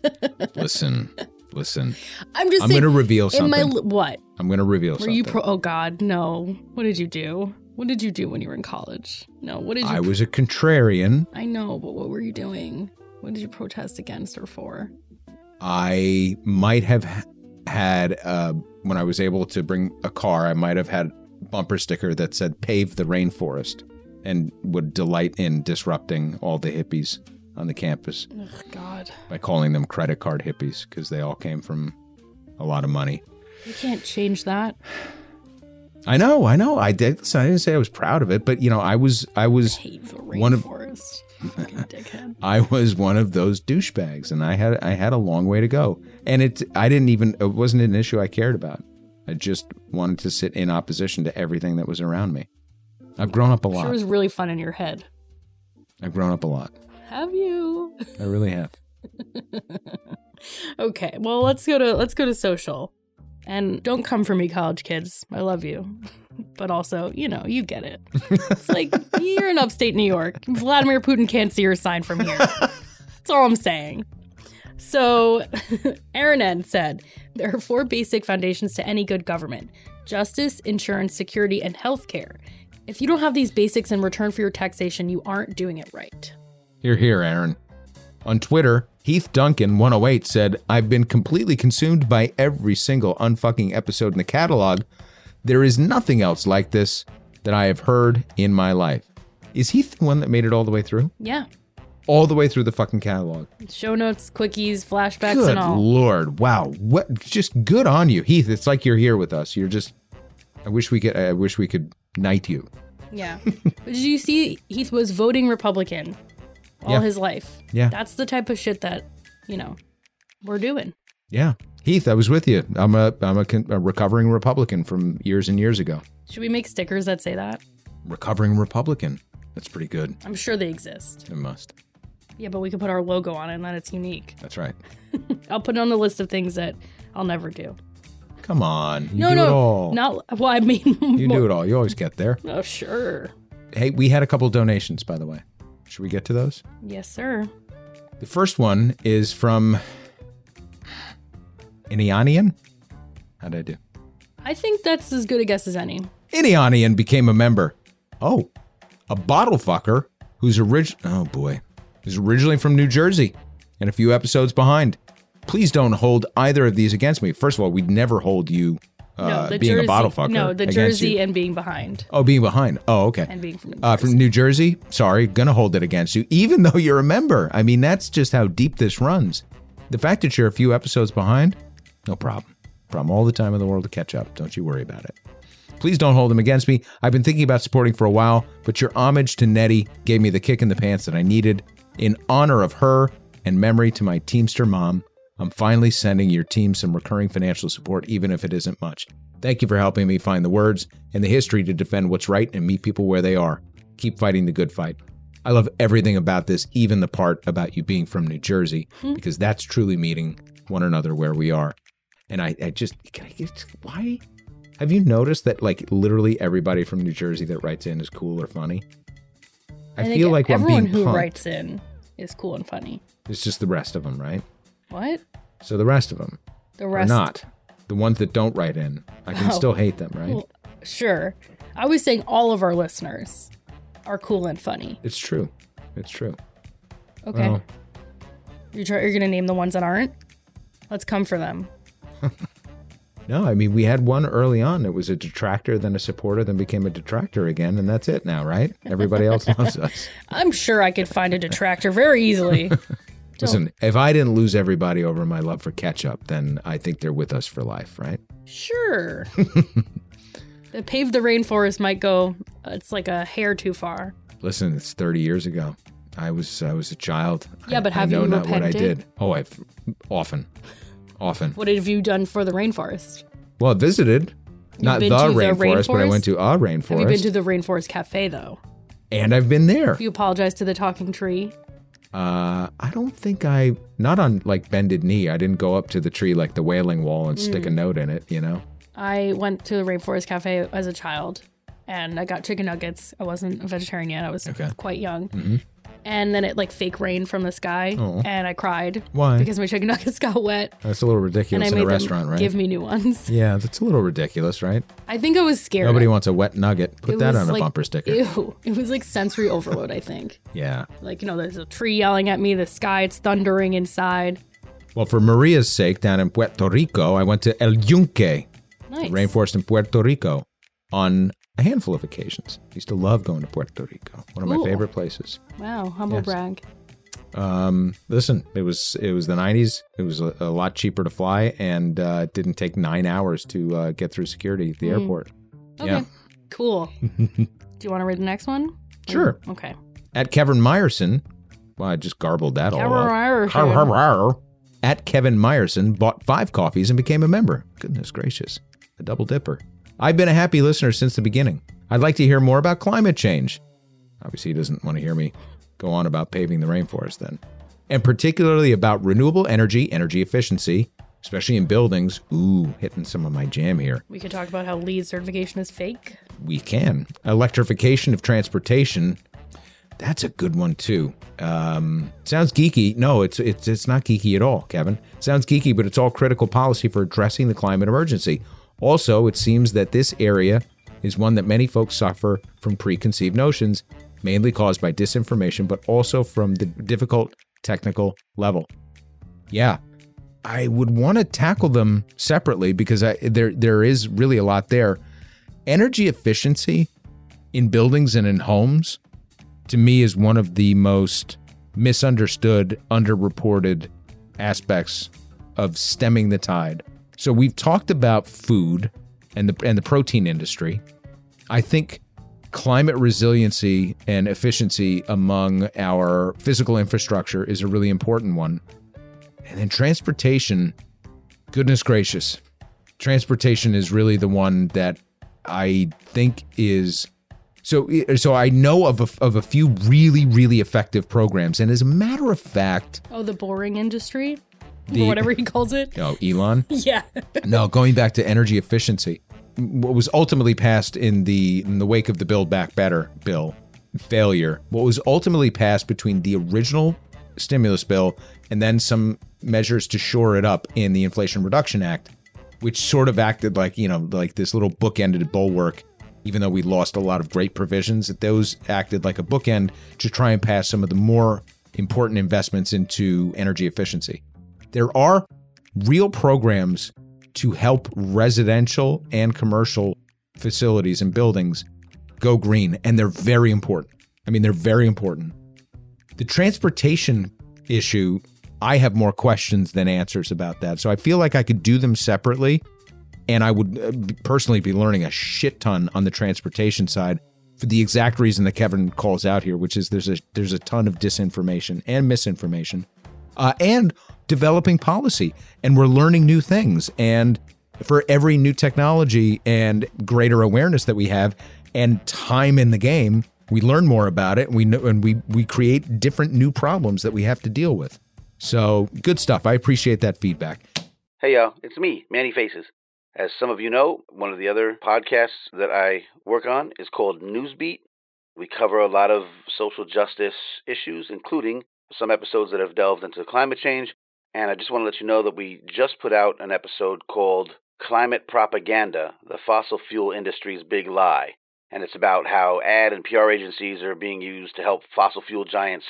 [SPEAKER 3] (laughs)
[SPEAKER 2] Listen, listen.
[SPEAKER 3] I'm just
[SPEAKER 2] I'm going to reveal something.
[SPEAKER 3] in my what?
[SPEAKER 2] I'm going to reveal
[SPEAKER 3] Were
[SPEAKER 2] something.
[SPEAKER 3] you pro? Oh God, no. What did you do? What did you do when you were in college? No. What did you?
[SPEAKER 2] I was a contrarian.
[SPEAKER 3] I know, but what were you doing? What did you protest against or for?
[SPEAKER 2] I might have had uh, when I was able to bring a car, I might have had bumper sticker that said "Pave the rainforest," and would delight in disrupting all the hippies on the campus
[SPEAKER 3] God.
[SPEAKER 2] by calling them credit card hippies because they all came from a lot of money.
[SPEAKER 3] You can't change that.
[SPEAKER 2] I know, I know. I did. listen, I didn't say I was proud of it, but you know, I was, I was one of,
[SPEAKER 3] rainforest. (laughs) Fucking dickhead.
[SPEAKER 2] I was one of those douchebags, and I had, I had a long way to go. And it, I didn't even, it wasn't an issue I cared about. I just wanted to sit in opposition to everything that was around me. I've grown up a lot.
[SPEAKER 3] Sure was really fun in your head.
[SPEAKER 2] I've grown up a lot.
[SPEAKER 3] Have you? (laughs)
[SPEAKER 2] I really have.
[SPEAKER 3] Okay, well let's go to let's go to social. And don't come for me, college kids. I love you. (laughs) But also, you know, you get it. It's like (laughs) you're in upstate New York. Vladimir Putin can't see your sign from here. That's all I'm saying. So, (laughs) Aaron N said there are four basic foundations to any good government justice, insurance, security, and healthcare. If you don't have these basics in return for your taxation, you aren't doing it right.
[SPEAKER 2] Here, here, Aaron. On Twitter, Heath Duncan 108 said, I've been completely consumed by every single unfucking episode in the catalog. There is nothing else like this that I have heard in my life. Is Heath the one that made it all the way through?
[SPEAKER 3] Yeah.
[SPEAKER 2] All the way through the fucking catalog.
[SPEAKER 3] Show notes, quickies, flashbacks,
[SPEAKER 2] Good
[SPEAKER 3] and all.
[SPEAKER 2] lord. Wow. What just good on you. Heath, it's like you're here with us. You're just I wish we could I wish we could knight you.
[SPEAKER 3] Yeah. (laughs) Did you see Heath was voting Republican all
[SPEAKER 2] Yeah.
[SPEAKER 3] his life?
[SPEAKER 2] Yeah.
[SPEAKER 3] That's the type of shit that, you know, we're doing.
[SPEAKER 2] Yeah. Heath, I was with you. I'm a I'm a, con- a recovering Republican from years and years ago.
[SPEAKER 3] Should we make stickers that say that?
[SPEAKER 2] Recovering Republican. That's pretty good.
[SPEAKER 3] I'm sure they exist.
[SPEAKER 2] It must.
[SPEAKER 3] Yeah, but we could put our logo on it and then it's unique.
[SPEAKER 2] That's right. (laughs)
[SPEAKER 3] I'll put it on the list of things that I'll never do.
[SPEAKER 2] Come on. You
[SPEAKER 3] no,
[SPEAKER 2] do
[SPEAKER 3] no,
[SPEAKER 2] it all.
[SPEAKER 3] not. Well, I mean, (laughs)
[SPEAKER 2] You do it all. You always get there.
[SPEAKER 3] Oh, sure.
[SPEAKER 2] Hey, we had a couple donations, by the way. Should we get to those?
[SPEAKER 3] Yes, sir.
[SPEAKER 2] The first one is from Inianian. How did I do?
[SPEAKER 3] I think that's as good a guess as any.
[SPEAKER 2] Inianian became a member. Oh, a bottle fucker who's original. oh boy, who's originally from New Jersey and a few episodes behind. Please don't hold either of these against me. First of all, we'd never hold you uh,
[SPEAKER 3] no,
[SPEAKER 2] being
[SPEAKER 3] Jersey.
[SPEAKER 2] a bottle fucker.
[SPEAKER 3] No, the Jersey
[SPEAKER 2] you.
[SPEAKER 3] and being behind
[SPEAKER 2] Oh, being behind. Oh, okay.
[SPEAKER 3] and being from New
[SPEAKER 2] Uh,
[SPEAKER 3] Jersey.
[SPEAKER 2] from New Jersey. Sorry, gonna hold it against you, even though you're a member. I mean, that's just how deep this runs. The fact that you're a few episodes behind, no problem. Problem all the time in the world to catch up. Don't you worry about it. Please don't hold them against me. I've been thinking about supporting for a while, but your homage to Nettie gave me the kick in the pants that I needed. In honor of her and memory to my Teamster mom, I'm finally sending your team some recurring financial support, even if it isn't much. Thank you for helping me find the words and the history to defend what's right and meet people where they are. Keep fighting the good fight. I love everything about this, even the part about you being from New Jersey, hmm. because that's truly meeting one another where we are. And I, I just, can I get, why? Have you noticed that like literally everybody from New Jersey that writes in is cool or funny? I,
[SPEAKER 3] think
[SPEAKER 2] feel like
[SPEAKER 3] everyone who
[SPEAKER 2] punked.
[SPEAKER 3] writes in is cool and funny.
[SPEAKER 2] It's just the rest of them, right?
[SPEAKER 3] What?
[SPEAKER 2] So the rest of them
[SPEAKER 3] The
[SPEAKER 2] are
[SPEAKER 3] rest?
[SPEAKER 2] not. The ones that don't write in, I can
[SPEAKER 3] Oh.
[SPEAKER 2] still hate them, right?
[SPEAKER 3] Well, sure. I was saying all of our listeners are cool and funny.
[SPEAKER 2] It's true. It's true.
[SPEAKER 3] Okay.
[SPEAKER 2] Well,
[SPEAKER 3] You're, try- you're going to name the ones that aren't? Let's come for them. (laughs)
[SPEAKER 2] no, I mean we had one early on. It was a detractor, then a supporter, then became a detractor again, and that's it now, right? Everybody else (laughs) loves us.
[SPEAKER 3] I'm sure I could find a detractor very easily. (laughs)
[SPEAKER 2] Listen, if I didn't lose everybody over my love for ketchup, then I think they're with us for life, right?
[SPEAKER 3] Sure. (laughs) the pave the rainforest might go, it's like a hair too far.
[SPEAKER 2] Listen, it's 30 years ago. I was I was a child.
[SPEAKER 3] Yeah,
[SPEAKER 2] I-
[SPEAKER 3] but
[SPEAKER 2] I
[SPEAKER 3] have
[SPEAKER 2] know
[SPEAKER 3] you
[SPEAKER 2] not what I
[SPEAKER 3] repented?
[SPEAKER 2] did. Oh, I've often, often.
[SPEAKER 3] What have you done for the rainforest?
[SPEAKER 2] Well, I visited, not the
[SPEAKER 3] to the
[SPEAKER 2] rainforest, but I went to a rainforest,
[SPEAKER 3] Have you been to the Rainforest Cafe, though?
[SPEAKER 2] and I've been there.
[SPEAKER 3] You apologize to the talking tree.
[SPEAKER 2] Uh, I don't think I, not on like bended knee. I didn't go up to the tree like the Wailing Wall and stick a
[SPEAKER 3] Mm.
[SPEAKER 2] note in it. You know.
[SPEAKER 3] I went to the Rainforest Cafe as a child and I got chicken nuggets. I wasn't a vegetarian yet. I was
[SPEAKER 2] Okay.
[SPEAKER 3] quite young.
[SPEAKER 2] Mhm.
[SPEAKER 3] And then it like fake rained from the sky
[SPEAKER 2] Oh.
[SPEAKER 3] and I cried.
[SPEAKER 2] Why?
[SPEAKER 3] Because my chicken nuggets (laughs) got wet.
[SPEAKER 2] That's a little ridiculous in a restaurant, right?
[SPEAKER 3] give me new ones.
[SPEAKER 2] yeah, that's a little ridiculous, right?
[SPEAKER 3] I think I was scared.
[SPEAKER 2] Nobody wants a wet nugget. Put
[SPEAKER 3] It
[SPEAKER 2] that on a
[SPEAKER 3] like-
[SPEAKER 2] bumper sticker.
[SPEAKER 3] Ew. (laughs) It was like sensory overload, I think.
[SPEAKER 2] Yeah.
[SPEAKER 3] Like, you know, there's a tree yelling at me, the sky, it's thundering inside.
[SPEAKER 2] Well, for Maria's sake, down in Puerto Rico, I went to El Yunque,
[SPEAKER 3] Nice.
[SPEAKER 2] rainforest in Puerto Rico, on a handful of occasions. I Used to love going to Puerto Rico. One of my favorite places.
[SPEAKER 3] Wow, humble
[SPEAKER 2] Yes.
[SPEAKER 3] brag.
[SPEAKER 2] Um, listen, it was it was the '90s. It was a, a lot cheaper to fly, and uh, it didn't take nine hours to uh, get through security at the
[SPEAKER 3] Mm.
[SPEAKER 2] airport.
[SPEAKER 3] Okay.
[SPEAKER 2] Yeah.
[SPEAKER 3] Cool. (laughs) Do you want to read the next one?
[SPEAKER 2] Sure.
[SPEAKER 3] Okay.
[SPEAKER 2] At Kevin Meyerson, well, I just garbled that all
[SPEAKER 3] Kevin
[SPEAKER 2] up. Har, har. At Kevin Meyerson, bought five coffees and became a member. Goodness gracious, a double dipper. I've been a happy listener since the beginning. I'd like to hear more about climate change. Obviously, he doesn't want to hear me go on about paving the rainforest then. And particularly about renewable energy, energy efficiency, especially in buildings. Ooh, hitting some of my jam here.
[SPEAKER 3] We could talk about how LEED certification is fake.
[SPEAKER 2] We can. Electrification of transportation. That's a good one too. Um, sounds geeky. No, it's it's it's not geeky at all, Kevin. sounds geeky, but it's all critical policy for addressing the climate emergency. Also, it seems that this area is one that many folks suffer from preconceived notions, mainly caused by disinformation, but also from the difficult technical level. Yeah, I would want to tackle them separately because I, there there is really a lot there. Energy efficiency in buildings and in homes to me is one of the most misunderstood, underreported aspects of stemming the tide. So we've talked about food and the and the protein industry. I think climate resiliency and efficiency among our physical infrastructure is a really important one. And then transportation, goodness gracious. Transportation is really the one that I think is so so I know of a, of a few really really effective programs and as a matter of fact,
[SPEAKER 3] Oh, the boring industry?
[SPEAKER 2] The-
[SPEAKER 3] or whatever he calls it.
[SPEAKER 2] oh Elon, (laughs)
[SPEAKER 3] Yeah.
[SPEAKER 2] no, going back to energy efficiency, what was ultimately passed in the in the wake of the Build Back Better bill failure, what was ultimately passed between the original stimulus bill and then some measures to shore it up in the Inflation Reduction Act, which sort of acted like you know like this little bookended bulwark. Even though we lost a lot of great provisions, that those acted like a bookend to try and pass some of the more important investments into energy efficiency. There are real programs to help residential and commercial facilities and buildings go green, and they're very important. I mean, they're very important. The transportation issue, I have more questions than answers about that. So I feel like I could do them separately, and I would uh, personally be learning a shit ton on the transportation side for the exact reason that Kevin calls out here, which is there's a there's a ton of disinformation and misinformation, uh, and developing policy, and we're learning new things. And for every new technology and greater awareness that we have, and time in the game, we learn more about it, and we know, and we we create different new problems that we have to deal with. So good stuff. I appreciate that feedback.
[SPEAKER 8] Hey, y'all, it's me, Manny Faces. As some of you know, one of the other podcasts that I work on is called Newsbeat. We cover a lot of social justice issues, including some episodes that have delved into climate change. And I just want to let you know that we just put out an episode called Climate Propaganda The Fossil Fuel Industry's Big Lie. And it's about how ad and PR agencies are being used to help fossil fuel giants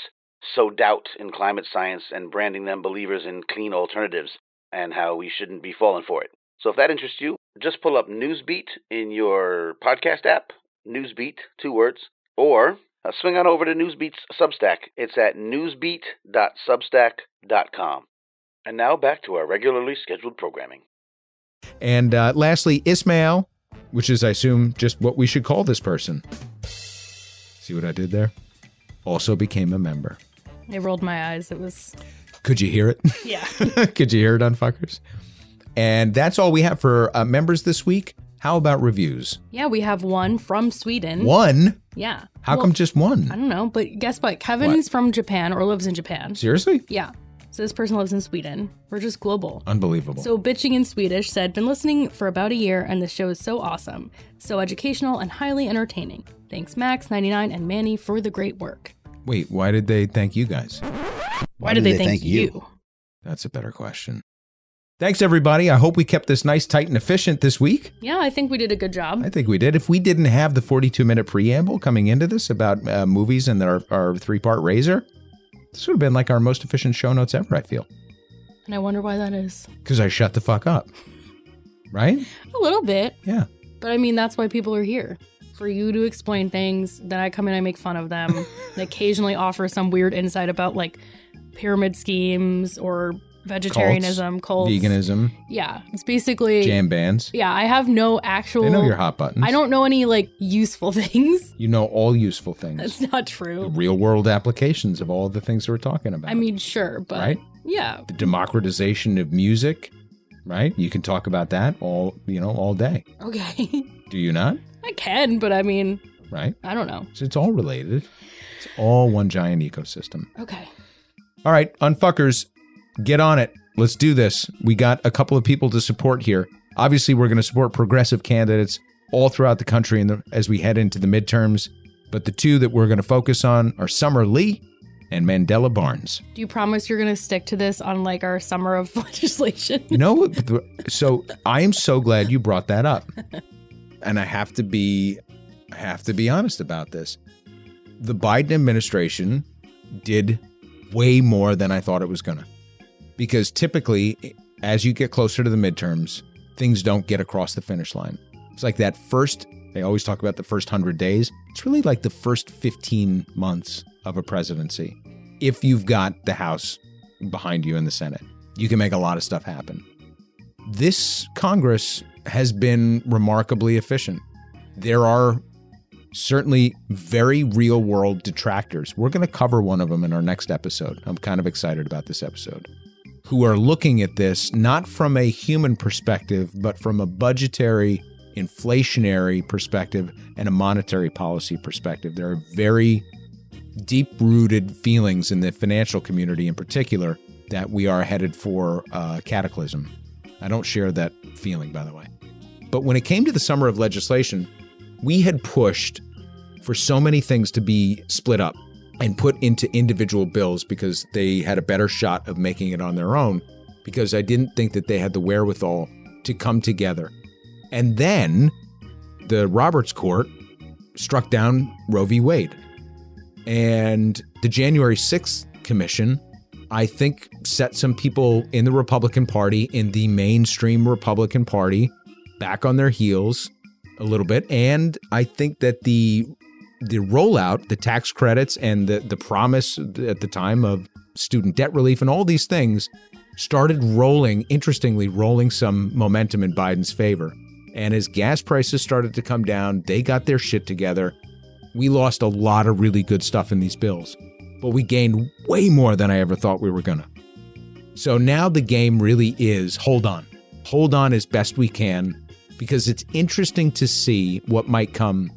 [SPEAKER 8] sow doubt in climate science and branding them believers in clean alternatives, and how we shouldn't be falling for it. So if that interests you, just pull up Newsbeat in your podcast app, Newsbeat, two words, or uh, swing on over to Newsbeat's Substack. It's at newsbeat.substack.com. And now back to our regularly scheduled programming.
[SPEAKER 2] And uh, lastly, Ismail, which is, I assume, just what we should call this person. See what I did there? Also became a member.
[SPEAKER 3] I rolled my eyes. It was
[SPEAKER 2] Could you hear it?
[SPEAKER 3] yeah. (laughs)
[SPEAKER 2] Could you hear it unfuckers? And that's all we have for uh, members this week. How about reviews?
[SPEAKER 3] yeah, we have one from Sweden.
[SPEAKER 2] One?
[SPEAKER 3] Yeah.
[SPEAKER 2] How
[SPEAKER 3] Well,
[SPEAKER 2] come just one?
[SPEAKER 3] I don't know, but guess what? Kevin
[SPEAKER 2] What?
[SPEAKER 3] is from Japan or lives in Japan.
[SPEAKER 2] Seriously?
[SPEAKER 3] Yeah. So this person lives in Sweden. We're just global.
[SPEAKER 2] Unbelievable.
[SPEAKER 3] So bitching in Swedish said, "Been listening for about a year, and this show is so awesome, so educational and highly entertaining. Thanks, Max ninety nine and Manny for the great work.
[SPEAKER 2] Wait, why did they thank you guys?
[SPEAKER 3] Why, did they, thank, you?
[SPEAKER 2] That's a better question. Thanks, everybody. I hope we kept this nice, tight, and efficient this week.
[SPEAKER 3] Yeah, I think we did a good job.
[SPEAKER 2] I think we did. If we didn't have the 42 minute preamble coming into this about uh, movies and our, our three part razor, this would have been like our most efficient show notes ever, I feel.
[SPEAKER 3] And I wonder why that is.
[SPEAKER 2] Because I shut the fuck up. Right?
[SPEAKER 3] A little bit.
[SPEAKER 2] Yeah.
[SPEAKER 3] But I mean, that's why people are here. For you to explain things, then I come in, I make fun of them, and (laughs) occasionally offer some weird insight about like pyramid schemes or vegetarianism, cults,
[SPEAKER 2] Veganism,
[SPEAKER 3] Yeah, it's basically
[SPEAKER 2] jam bands.
[SPEAKER 3] Yeah, I have no actual.
[SPEAKER 2] They know your hot buttons.
[SPEAKER 3] I don't know any like useful (laughs) things.
[SPEAKER 2] You know all useful things.
[SPEAKER 3] That's not true.
[SPEAKER 2] The Real world applications of all the things we're talking about.
[SPEAKER 3] I mean, sure, but
[SPEAKER 2] right?
[SPEAKER 3] yeah,
[SPEAKER 2] The democratization of music, right? You can talk about that all, you know, all day.
[SPEAKER 3] okay, (laughs)
[SPEAKER 2] Do you not?
[SPEAKER 3] I can, but I mean,
[SPEAKER 2] Right?
[SPEAKER 3] I don't know.
[SPEAKER 2] So it's all related. It's all one giant ecosystem.
[SPEAKER 3] Okay,
[SPEAKER 2] All right, unfuckers, get on it. Let's do this. We got a couple of people to support here. Obviously, we're going to support progressive candidates all throughout the country in the, as we head into the midterms. But the two that we're going to focus on are Summer Lee and Mandela Barnes.
[SPEAKER 3] do you promise you're gonna stick to this on like our summer of (laughs) legislation?
[SPEAKER 2] You know, so I am so glad you brought that up. And I have to be I have to be honest about this. The Biden administration did way more than I thought it was going to. Because typically as you get closer to the midterms, things don't get across the finish line. It's like that first they always talk about the first 100 days. It's really like the first 15 months of a presidency. If you've got the House behind you in the Senate, you can make a lot of stuff happen. This Congress has been remarkably efficient. There are certainly very real world detractors. We're going to cover one of them in our next episode. I'm kind of excited about this episode. Who are looking at this not from a human perspective, but from a budgetary, inflationary perspective and a monetary policy perspective. There are very deep rooted feelings in the financial community in particular that we are headed for uh, cataclysm. I don't share that feeling, by the way. But when it came to the summer of legislation, we had pushed for so many things to be split up and put into individual bills because they had a better shot of making it on their own because I didn't think that they had the wherewithal to come together. And then the Roberts Court struck down Roe v. Wade. And the January 6th Commission, I think, set some people in the Republican Party, in the mainstream Republican Party, back on their heels a little bit. And I think that the the rollout, the tax credits, and the, the promise at the time of student debt relief and all these things started rolling, interestingly, rolling some momentum in Biden's favor. And as gas prices started to come down, they got their shit together. We lost a lot of really good stuff in these bills, but we gained way more than I ever thought we were gonna. So now the game really is hold on. Hold on as best we can because it's interesting to see what might come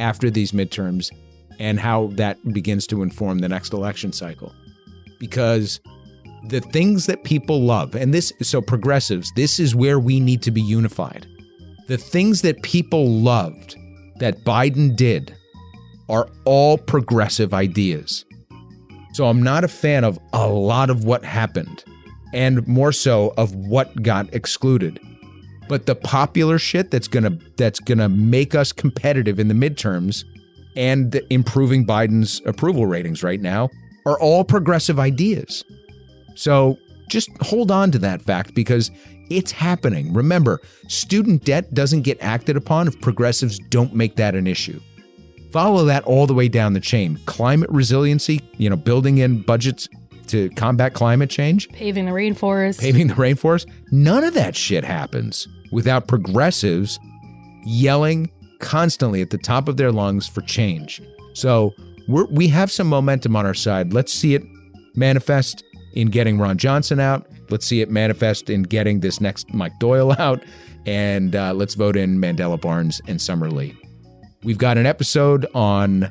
[SPEAKER 2] after these midterms and how that begins to inform the next election cycle. Because the things that people love, and this, so progressives, this is where we need to be unified. The things that people loved that Biden did are all progressive ideas. So I'm not a fan of a lot of what happened, and more so of what got excluded. But the popular shit that's gonna that's gonna make us competitive in the midterms and improving Biden's approval ratings right now are all progressive ideas. So just hold on to that fact because it's happening. Remember, student debt doesn't get acted upon if progressives don't make that an issue. Follow that all the way down the chain. Climate resiliency, you know, building in budgets to combat climate change,
[SPEAKER 3] Paving the rainforest.
[SPEAKER 2] paving the rainforest, none of that shit happens without progressives yelling constantly at the top of their lungs for change. So we have some momentum on our side. Let's see it manifest in getting Ron Johnson out. Let's see it manifest in getting this next Mike Doyle (laughs) out. And uh, let's vote in Mandela Barnes and Summer Lee. We've got an episode on.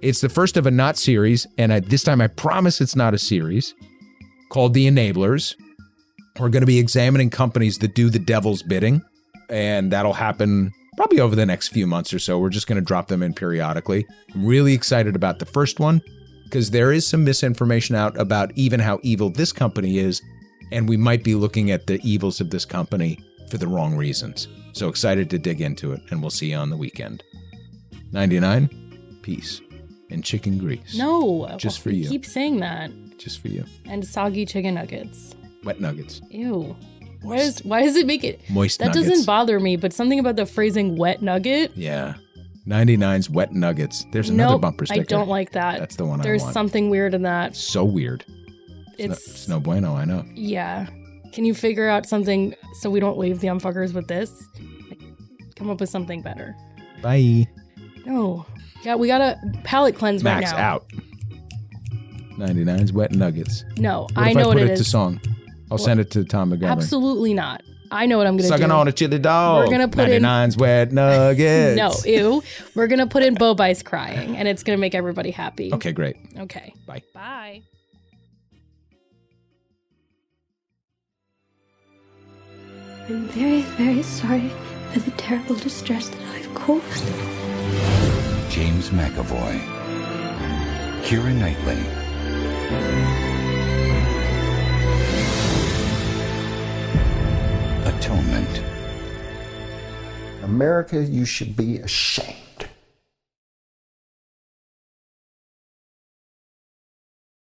[SPEAKER 2] It's the first of a not series, and I, this time I promise it's not a series called The Enablers. We're going to be examining companies that do the devil's bidding, and that'll happen probably over the next few months or so. We're just going to drop them in periodically. I'm really excited about the first one because there is some misinformation out about even how evil this company is, and we might be looking at the evils of this company for the wrong reasons. So excited to dig into it, and we'll see you on the weekend. 99, peace, and chicken grease.
[SPEAKER 3] no,
[SPEAKER 2] Just for you.
[SPEAKER 3] Keep saying that.
[SPEAKER 2] Just for you.
[SPEAKER 3] And soggy chicken nuggets.
[SPEAKER 2] Wet nuggets.
[SPEAKER 3] Ew. Why does why does it make it
[SPEAKER 2] Moist
[SPEAKER 3] that
[SPEAKER 2] nuggets.
[SPEAKER 3] doesn't bother me, but something about the phrasing wet nugget.
[SPEAKER 2] Yeah. 99's wet nuggets. There's another
[SPEAKER 3] Nope,
[SPEAKER 2] bumper sticker.
[SPEAKER 3] I don't like that.
[SPEAKER 2] That's the one
[SPEAKER 3] There's
[SPEAKER 2] I want.
[SPEAKER 3] something weird in that.
[SPEAKER 2] so weird. It's, no,
[SPEAKER 3] It's
[SPEAKER 2] it's no bueno, I know.
[SPEAKER 3] yeah. Can you figure out something so we don't leave the unfuckers with this? Like, come up with something better.
[SPEAKER 2] Bye.
[SPEAKER 3] No. Yeah, we got a palate cleanse
[SPEAKER 2] Max
[SPEAKER 3] right now.
[SPEAKER 2] out. 99's wet nuggets.
[SPEAKER 3] No,
[SPEAKER 2] What
[SPEAKER 3] I know
[SPEAKER 2] I
[SPEAKER 3] what
[SPEAKER 2] put
[SPEAKER 3] it
[SPEAKER 2] it, to song? I'll send it to Tom Montgomery.
[SPEAKER 3] Absolutely not. I know what I'm gonna do.
[SPEAKER 2] Sucking
[SPEAKER 3] do.
[SPEAKER 2] on a chili dog.
[SPEAKER 3] We're gonna put in-
[SPEAKER 2] 99's wet (laughs) nuggets.
[SPEAKER 3] no, ew. We're gonna put in Bo Bice crying, and it's gonna make everybody happy.
[SPEAKER 2] Okay, great.
[SPEAKER 3] Okay.
[SPEAKER 2] Bye.
[SPEAKER 3] Bye.
[SPEAKER 10] I'm very, very sorry for the terrible distress that I've caused.
[SPEAKER 11] James McAvoy, Keira Knightley, Atonement.
[SPEAKER 12] America, you should be ashamed.